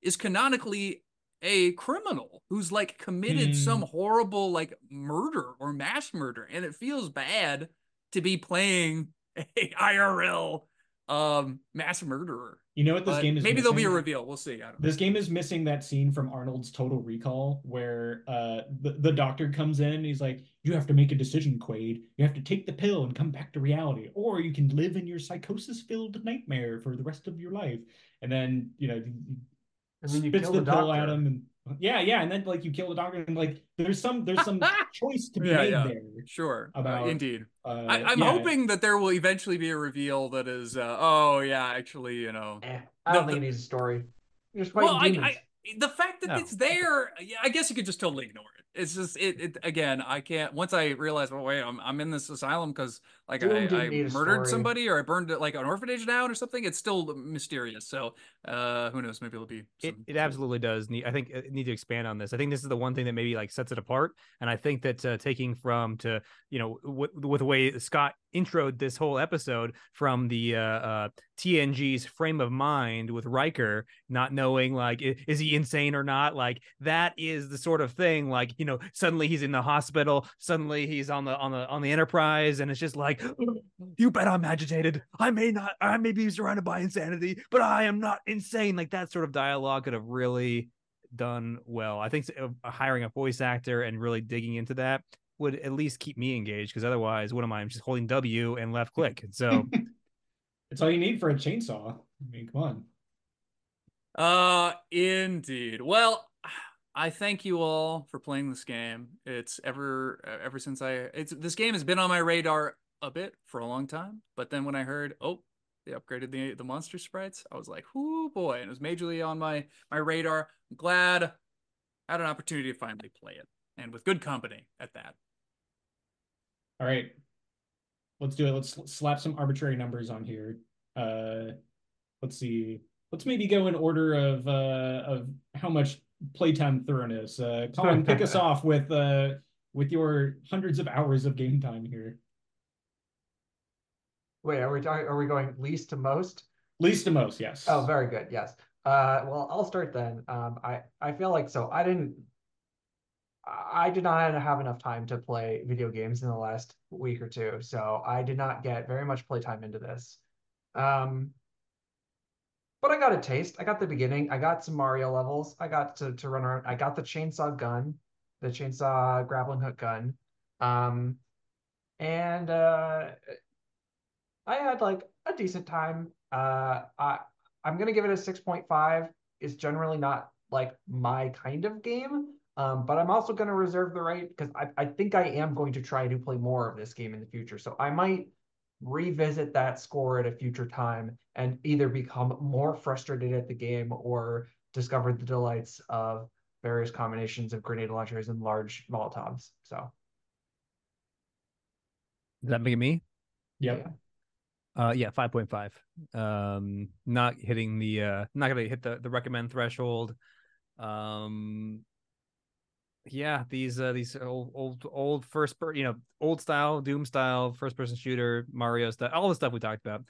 is canonically a criminal who's like committed mm. some horrible like murder or mass murder, and it feels bad to be playing a IRL um mass murderer. You know what this but game is? Maybe missing? there'll be a reveal. We'll see. This game is missing that scene from Arnold's Total Recall where uh the, the doctor comes in he's like, You have to make a decision, Quaid. You have to take the pill and come back to reality, or you can live in your psychosis filled nightmare for the rest of your life. And then, you know, and then you spits the, the pill at him and yeah, yeah, and then like you kill the doctor, and like there's some there's some choice to be yeah, made yeah. there. Sure, uh, about uh, indeed. Uh, I, am yeah. hoping that there will eventually be a reveal that is, uh, oh yeah, actually, you know, eh, I don't the, think the, it needs a story. You're just well, I, I, the fact that no. it's there, I guess you could just totally ignore it it's just it, it again i can't once i realize well wait i'm, I'm in this asylum because like Doom i, I murdered somebody or i burned like an orphanage down or something it's still mysterious so uh who knows maybe it'll be some, it, it absolutely does need i think it need to expand on this i think this is the one thing that maybe like sets it apart and i think that uh, taking from to you know with, with the way scott introed this whole episode from the uh, uh, TNG's frame of mind with Riker not knowing like is he insane or not. Like that is the sort of thing. Like you know, suddenly he's in the hospital, suddenly he's on the on the on the Enterprise, and it's just like, you bet I'm agitated. I may not, I may be surrounded by insanity, but I am not insane. Like that sort of dialogue could have really done well. I think uh, hiring a voice actor and really digging into that would at least keep me engaged because otherwise, what am I? I'm just holding W and left click. So it's all you need for a chainsaw. I mean, come on. Uh, indeed. Well, I thank you all for playing this game. It's ever ever since I it's this game has been on my radar a bit for a long time, but then when I heard, oh, they upgraded the the monster sprites, I was like, "Whoo boy!" And it was majorly on my my radar. I'm glad I had an opportunity to finally play it, and with good company at that. All right. Let's do it. Let's slap some arbitrary numbers on here. Uh, let's see. Let's maybe go in order of uh, of how much playtime thoroughness. Uh, Colin, pick us off with uh, with your hundreds of hours of game time here. Wait, are we talking? Are we going least to most? Least to most, yes. Oh, very good. Yes. Uh, well, I'll start then. Um, I I feel like so I didn't I did not have enough time to play video games in the last week or two, so I did not get very much playtime into this. Um, but I got a taste. I got the beginning. I got some Mario levels. I got to, to run around. I got the chainsaw gun, the chainsaw grappling hook gun. Um, and uh, I had like a decent time. Uh, I I'm gonna give it a 6.5. It's generally not like my kind of game. Um, but I'm also going to reserve the right because I, I think I am going to try to play more of this game in the future. So I might revisit that score at a future time and either become more frustrated at the game or discover the delights of various combinations of grenade launchers and large Molotovs. So. Does that make me? Yep. Yeah. Uh, yeah, five point five. Um, not hitting the uh, not gonna hit the the recommend threshold. Um, yeah, these uh, these old old old first per, you know old style Doom style first person shooter Mario stuff, all the stuff we talked about,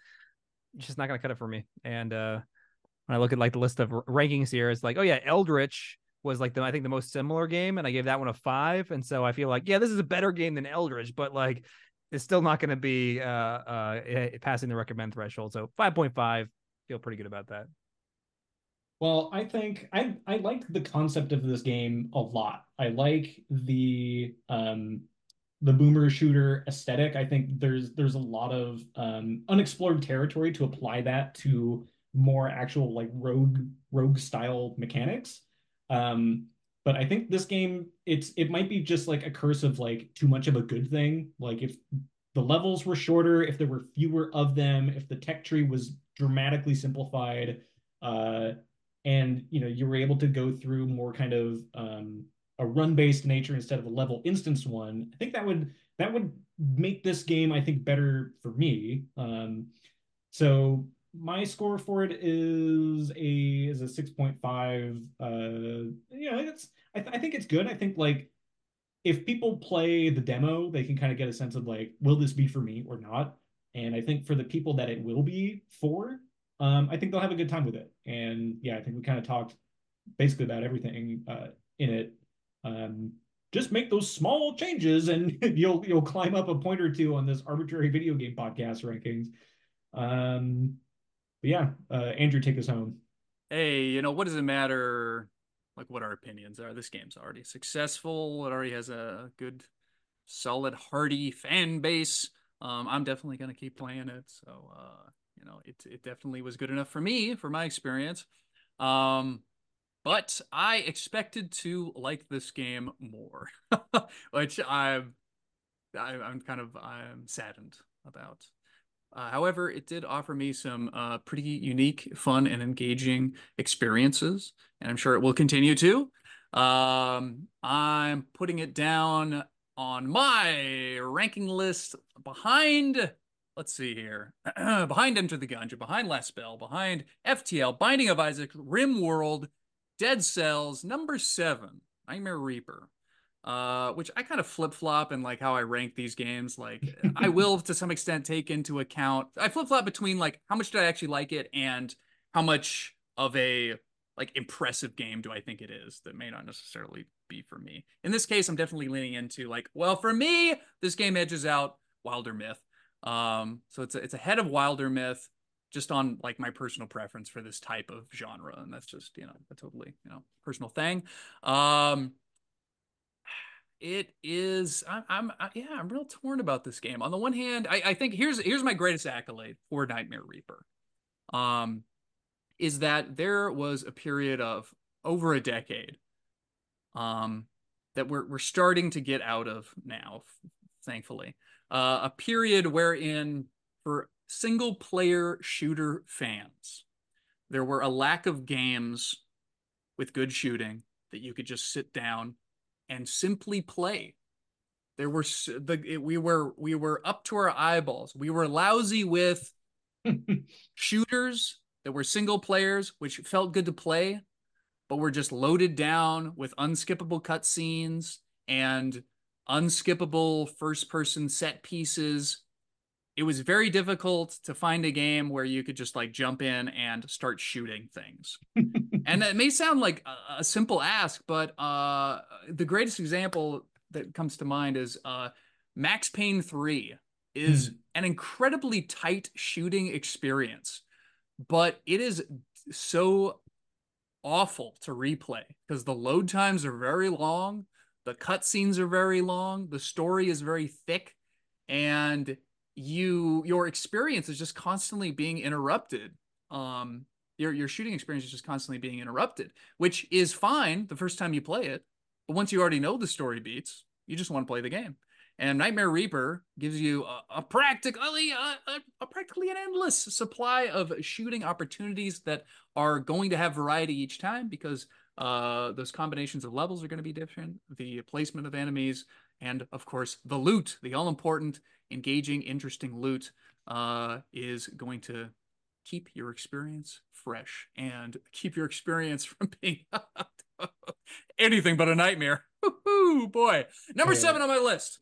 just not gonna cut it for me. And uh, when I look at like the list of rankings here, it's like oh yeah, Eldritch was like the I think the most similar game, and I gave that one a five. And so I feel like yeah, this is a better game than Eldritch, but like it's still not to be uh uh passing the recommend threshold. So five point five, feel pretty good about that. Well, I think I I like the concept of this game a lot. I like the um the boomer shooter aesthetic. I think there's there's a lot of um unexplored territory to apply that to more actual like rogue rogue style mechanics. Um but I think this game it's it might be just like a curse of like too much of a good thing. Like if the levels were shorter, if there were fewer of them, if the tech tree was dramatically simplified, uh and you know you were able to go through more kind of um, a run-based nature instead of a level instance one. I think that would that would make this game I think better for me. Um, so my score for it is a is a six point five. Uh, you know, it's I, th- I think it's good. I think like if people play the demo, they can kind of get a sense of like, will this be for me or not? And I think for the people that it will be for, um, I think they'll have a good time with it. And yeah, I think we kind of talked basically about everything uh, in it. Um, just make those small changes, and you'll you'll climb up a point or two on this arbitrary video game podcast rankings. Um, but yeah, uh, Andrew, take us home. Hey, you know what does it matter? Like what our opinions are. This game's already successful. It already has a good, solid, hearty fan base. Um, I'm definitely gonna keep playing it. So uh, you know, it it definitely was good enough for me for my experience. Um, but I expected to like this game more, which I'm I'm kind of I'm saddened about. Uh, however, it did offer me some uh, pretty unique, fun, and engaging experiences, and I'm sure it will continue to. Um, I'm putting it down on my ranking list behind let's see here. behind Enter the Gungeon, behind Last Spell, behind FTL, Binding of Isaac, RimWorld, Dead Cells, number seven, Nightmare Reaper. uh, which I kind of flip flop in like how I rank these games. Like I will to some extent take into account I flip flop between like how much did I actually like it and how much of a like impressive game do I think it is that may not necessarily be for me. In this case, I'm definitely leaning into like, well, for me, this game edges out Wildermyth. Um, so it's a, it's ahead of Wildermyth, just on like my personal preference for this type of genre, and that's just you know a totally you know personal thing. Um, it is I'm, I'm I, yeah I'm real torn about this game. On the one hand, I, I think here's here's my greatest accolade for Nightmare Reaper. Um, is that there was a period of over a decade um, that we're, we're starting to get out of now, thankfully. Uh, a period wherein, for single player shooter fans, there were a lack of games with good shooting that you could just sit down and simply play. There were the we were we were up to our eyeballs. We were lousy with shooters that were single players, which felt good to play, but were just loaded down with unskippable cutscenes and unskippable first person set pieces. It was very difficult to find a game where you could just like jump in and start shooting things. and it may sound like a, a simple ask, but uh, the greatest example that comes to mind is uh, Max Payne 3 is mm. an incredibly tight shooting experience but it is so awful to replay because the load times are very long, the cutscenes are very long, the story is very thick, and you your experience is just constantly being interrupted. Um, your your shooting experience is just constantly being interrupted, which is fine the first time you play it, but once you already know the story beats, you just want to play the game. And Nightmare Reaper gives you a, a practically a, a, a, practically an endless supply of shooting opportunities that are going to have variety each time because uh, those combinations of levels are going to be different. The placement of enemies, and of course the loot, the all important, engaging, interesting loot, uh, is going to keep your experience fresh and keep your experience from being anything but a nightmare. Ooh, boy. Number seven on my list.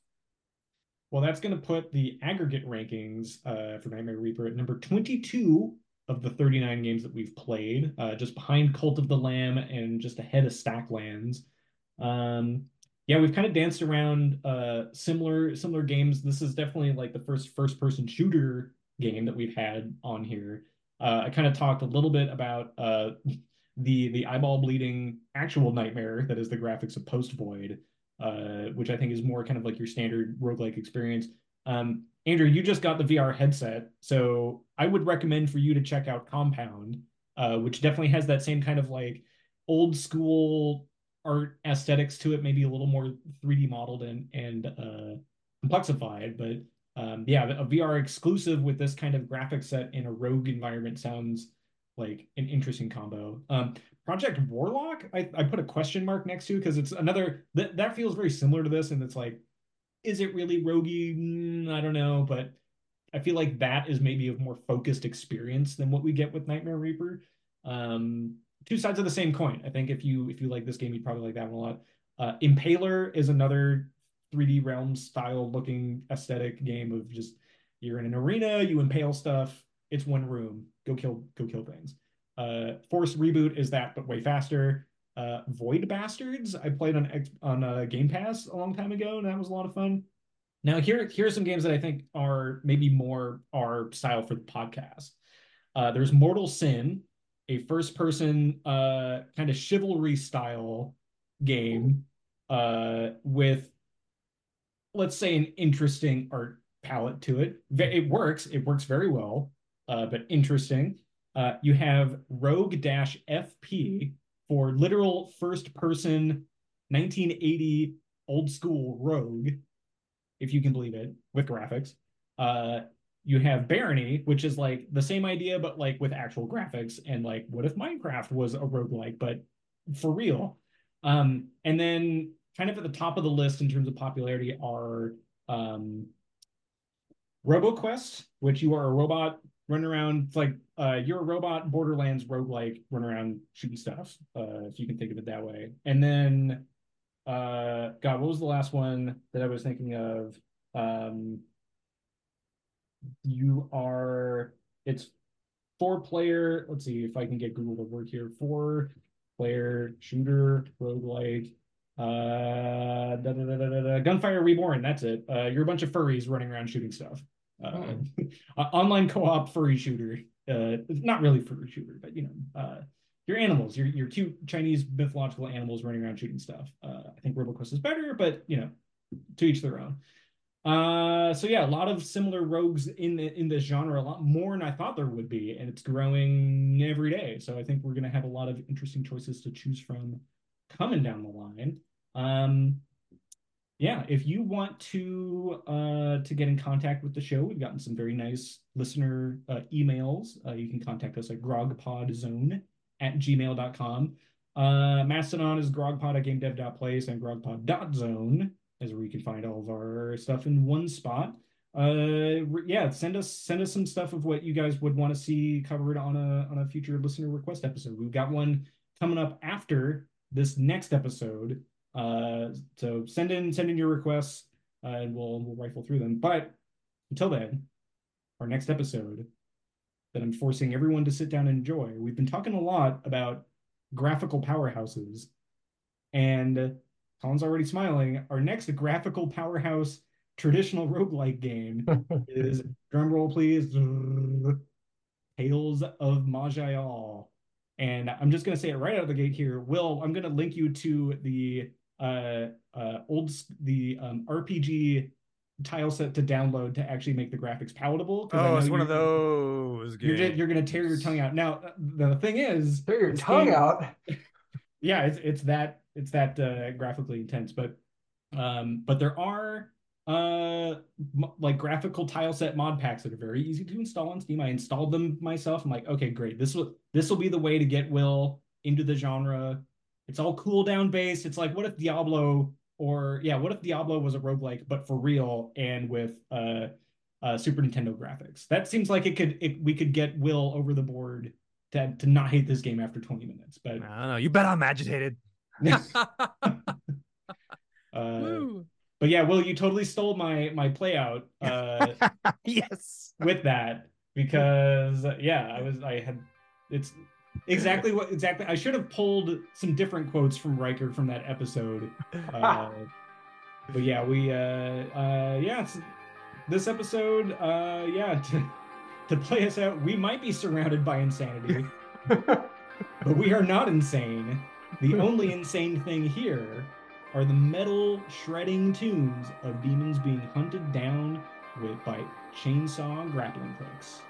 Well, that's going to put the aggregate rankings uh, for Nightmare Reaper at number 22 of the 39 games that we've played, uh, just behind Cult of the Lamb and just ahead of Stacklands. Um, yeah, we've kind of danced around uh, similar similar games. This is definitely like the first first person shooter game that we've had on here. Uh, I kind of talked a little bit about uh, the the eyeball bleeding actual nightmare that is the graphics of Post Void uh, which I think is more kind of like your standard roguelike experience. Um, Andrew, you just got the VR headset, so I would recommend for you to check out Compound, uh, which definitely has that same kind of like old school art aesthetics to it, maybe a little more 3D modeled and and uh, complexified. But um, yeah, a VR exclusive with this kind of graphic set in a rogue environment sounds like an interesting combo. Um, Project Warlock, I, I put a question mark next to because it's another that that feels very similar to this, and it's like, is it really roguey? Mm, I don't know, but I feel like that is maybe a more focused experience than what we get with Nightmare Reaper. Um, two sides of the same coin. I think if you if you like this game, you'd probably like that one a lot. Uh, Impaler is another 3D realm style looking aesthetic game of just you're in an arena, you impale stuff. It's one room. Go kill go kill things. Uh, Force Reboot is that, but way faster. Uh, Void Bastards, I played on on uh, Game Pass a long time ago, and that was a lot of fun. Now here here are some games that I think are maybe more our style for the podcast. Uh, there's Mortal Sin, a first person uh, kind of chivalry style game uh, with let's say an interesting art palette to it. It works. It works very well, uh, but interesting. Uh, you have Rogue Dash FP for literal first person 1980 old school Rogue, if you can believe it, with graphics. Uh, you have Barony, which is like the same idea, but like with actual graphics. And like, what if Minecraft was a roguelike, but for real? Um, and then kind of at the top of the list in terms of popularity are um, RoboQuest, which you are a robot run around like uh, you're a robot borderlands roguelike run around shooting stuff uh, if you can think of it that way and then uh, God, what was the last one that I was thinking of? Um, you are, it's four player. Let's see if I can get Google to work here. Four player shooter roguelike. Uh, da, da, da, da, da, Gunfire Reborn. That's it. Uh, you're a bunch of furries running around shooting stuff. Uh, online co-op furry shooter. Uh, not really furry shooter, but you know, uh, your animals, your your cute Chinese mythological animals running around shooting stuff. Uh, I think RoboQuest is better, but you know, to each their own. Uh, so yeah, a lot of similar rogues in the in this genre, a lot more than I thought there would be, and it's growing every day. So I think we're gonna have a lot of interesting choices to choose from coming down the line. Um, yeah, if you want to uh, to get in contact with the show, we've gotten some very nice listener uh, emails. Uh, you can contact us at grogpodzone at gmail.com. Uh, Mastodon is grogpod at gamedev.place and grogpod.zone is where you can find all of our stuff in one spot. Uh, yeah, send us send us some stuff of what you guys would want to see covered on a on a future listener request episode. We've got one coming up after this next episode. Uh, so send in send in your requests, uh, and we'll we'll rifle through them. But until then, our next episode that I'm forcing everyone to sit down and enjoy. We've been talking a lot about graphical powerhouses, and Colin's already smiling. Our next graphical powerhouse traditional roguelike game is drum roll please Tales of Maj'Eyal. And I'm just going to say it right out of the gate here. Will, I'm going to link you to the uh, uh, old the um, RPG tile set to download to actually make the graphics palatable. Oh, it's one of those. You're just, you're gonna tear your tongue out. Now the thing is, tear your tongue game, out. yeah, it's it's that it's that uh, graphically intense, but um, but there are uh like graphical tile set mod packs that are very easy to install on Steam. I installed them myself. I'm like, okay, great. This will this will be the way to get Will into the genre. It's all cooldown based. It's like, what if Diablo or yeah, what if Diablo was a roguelike but for real and with uh, uh Super Nintendo graphics? That seems like it could it, we could get Will over the board to to not hate this game after 20 minutes. But I don't know. You bet I'm agitated. uh, but yeah, Will, you totally stole my my play out. Uh, yes. With that, because yeah, I was I had it's exactly what exactly I should have pulled some different quotes from Riker from that episode. Uh, but yeah, we uh uh yeah, this episode uh yeah to to play us out, we might be surrounded by insanity. but we are not insane. The only insane thing here are the metal shredding tunes of demons being hunted down with by chainsaw grappling hooks.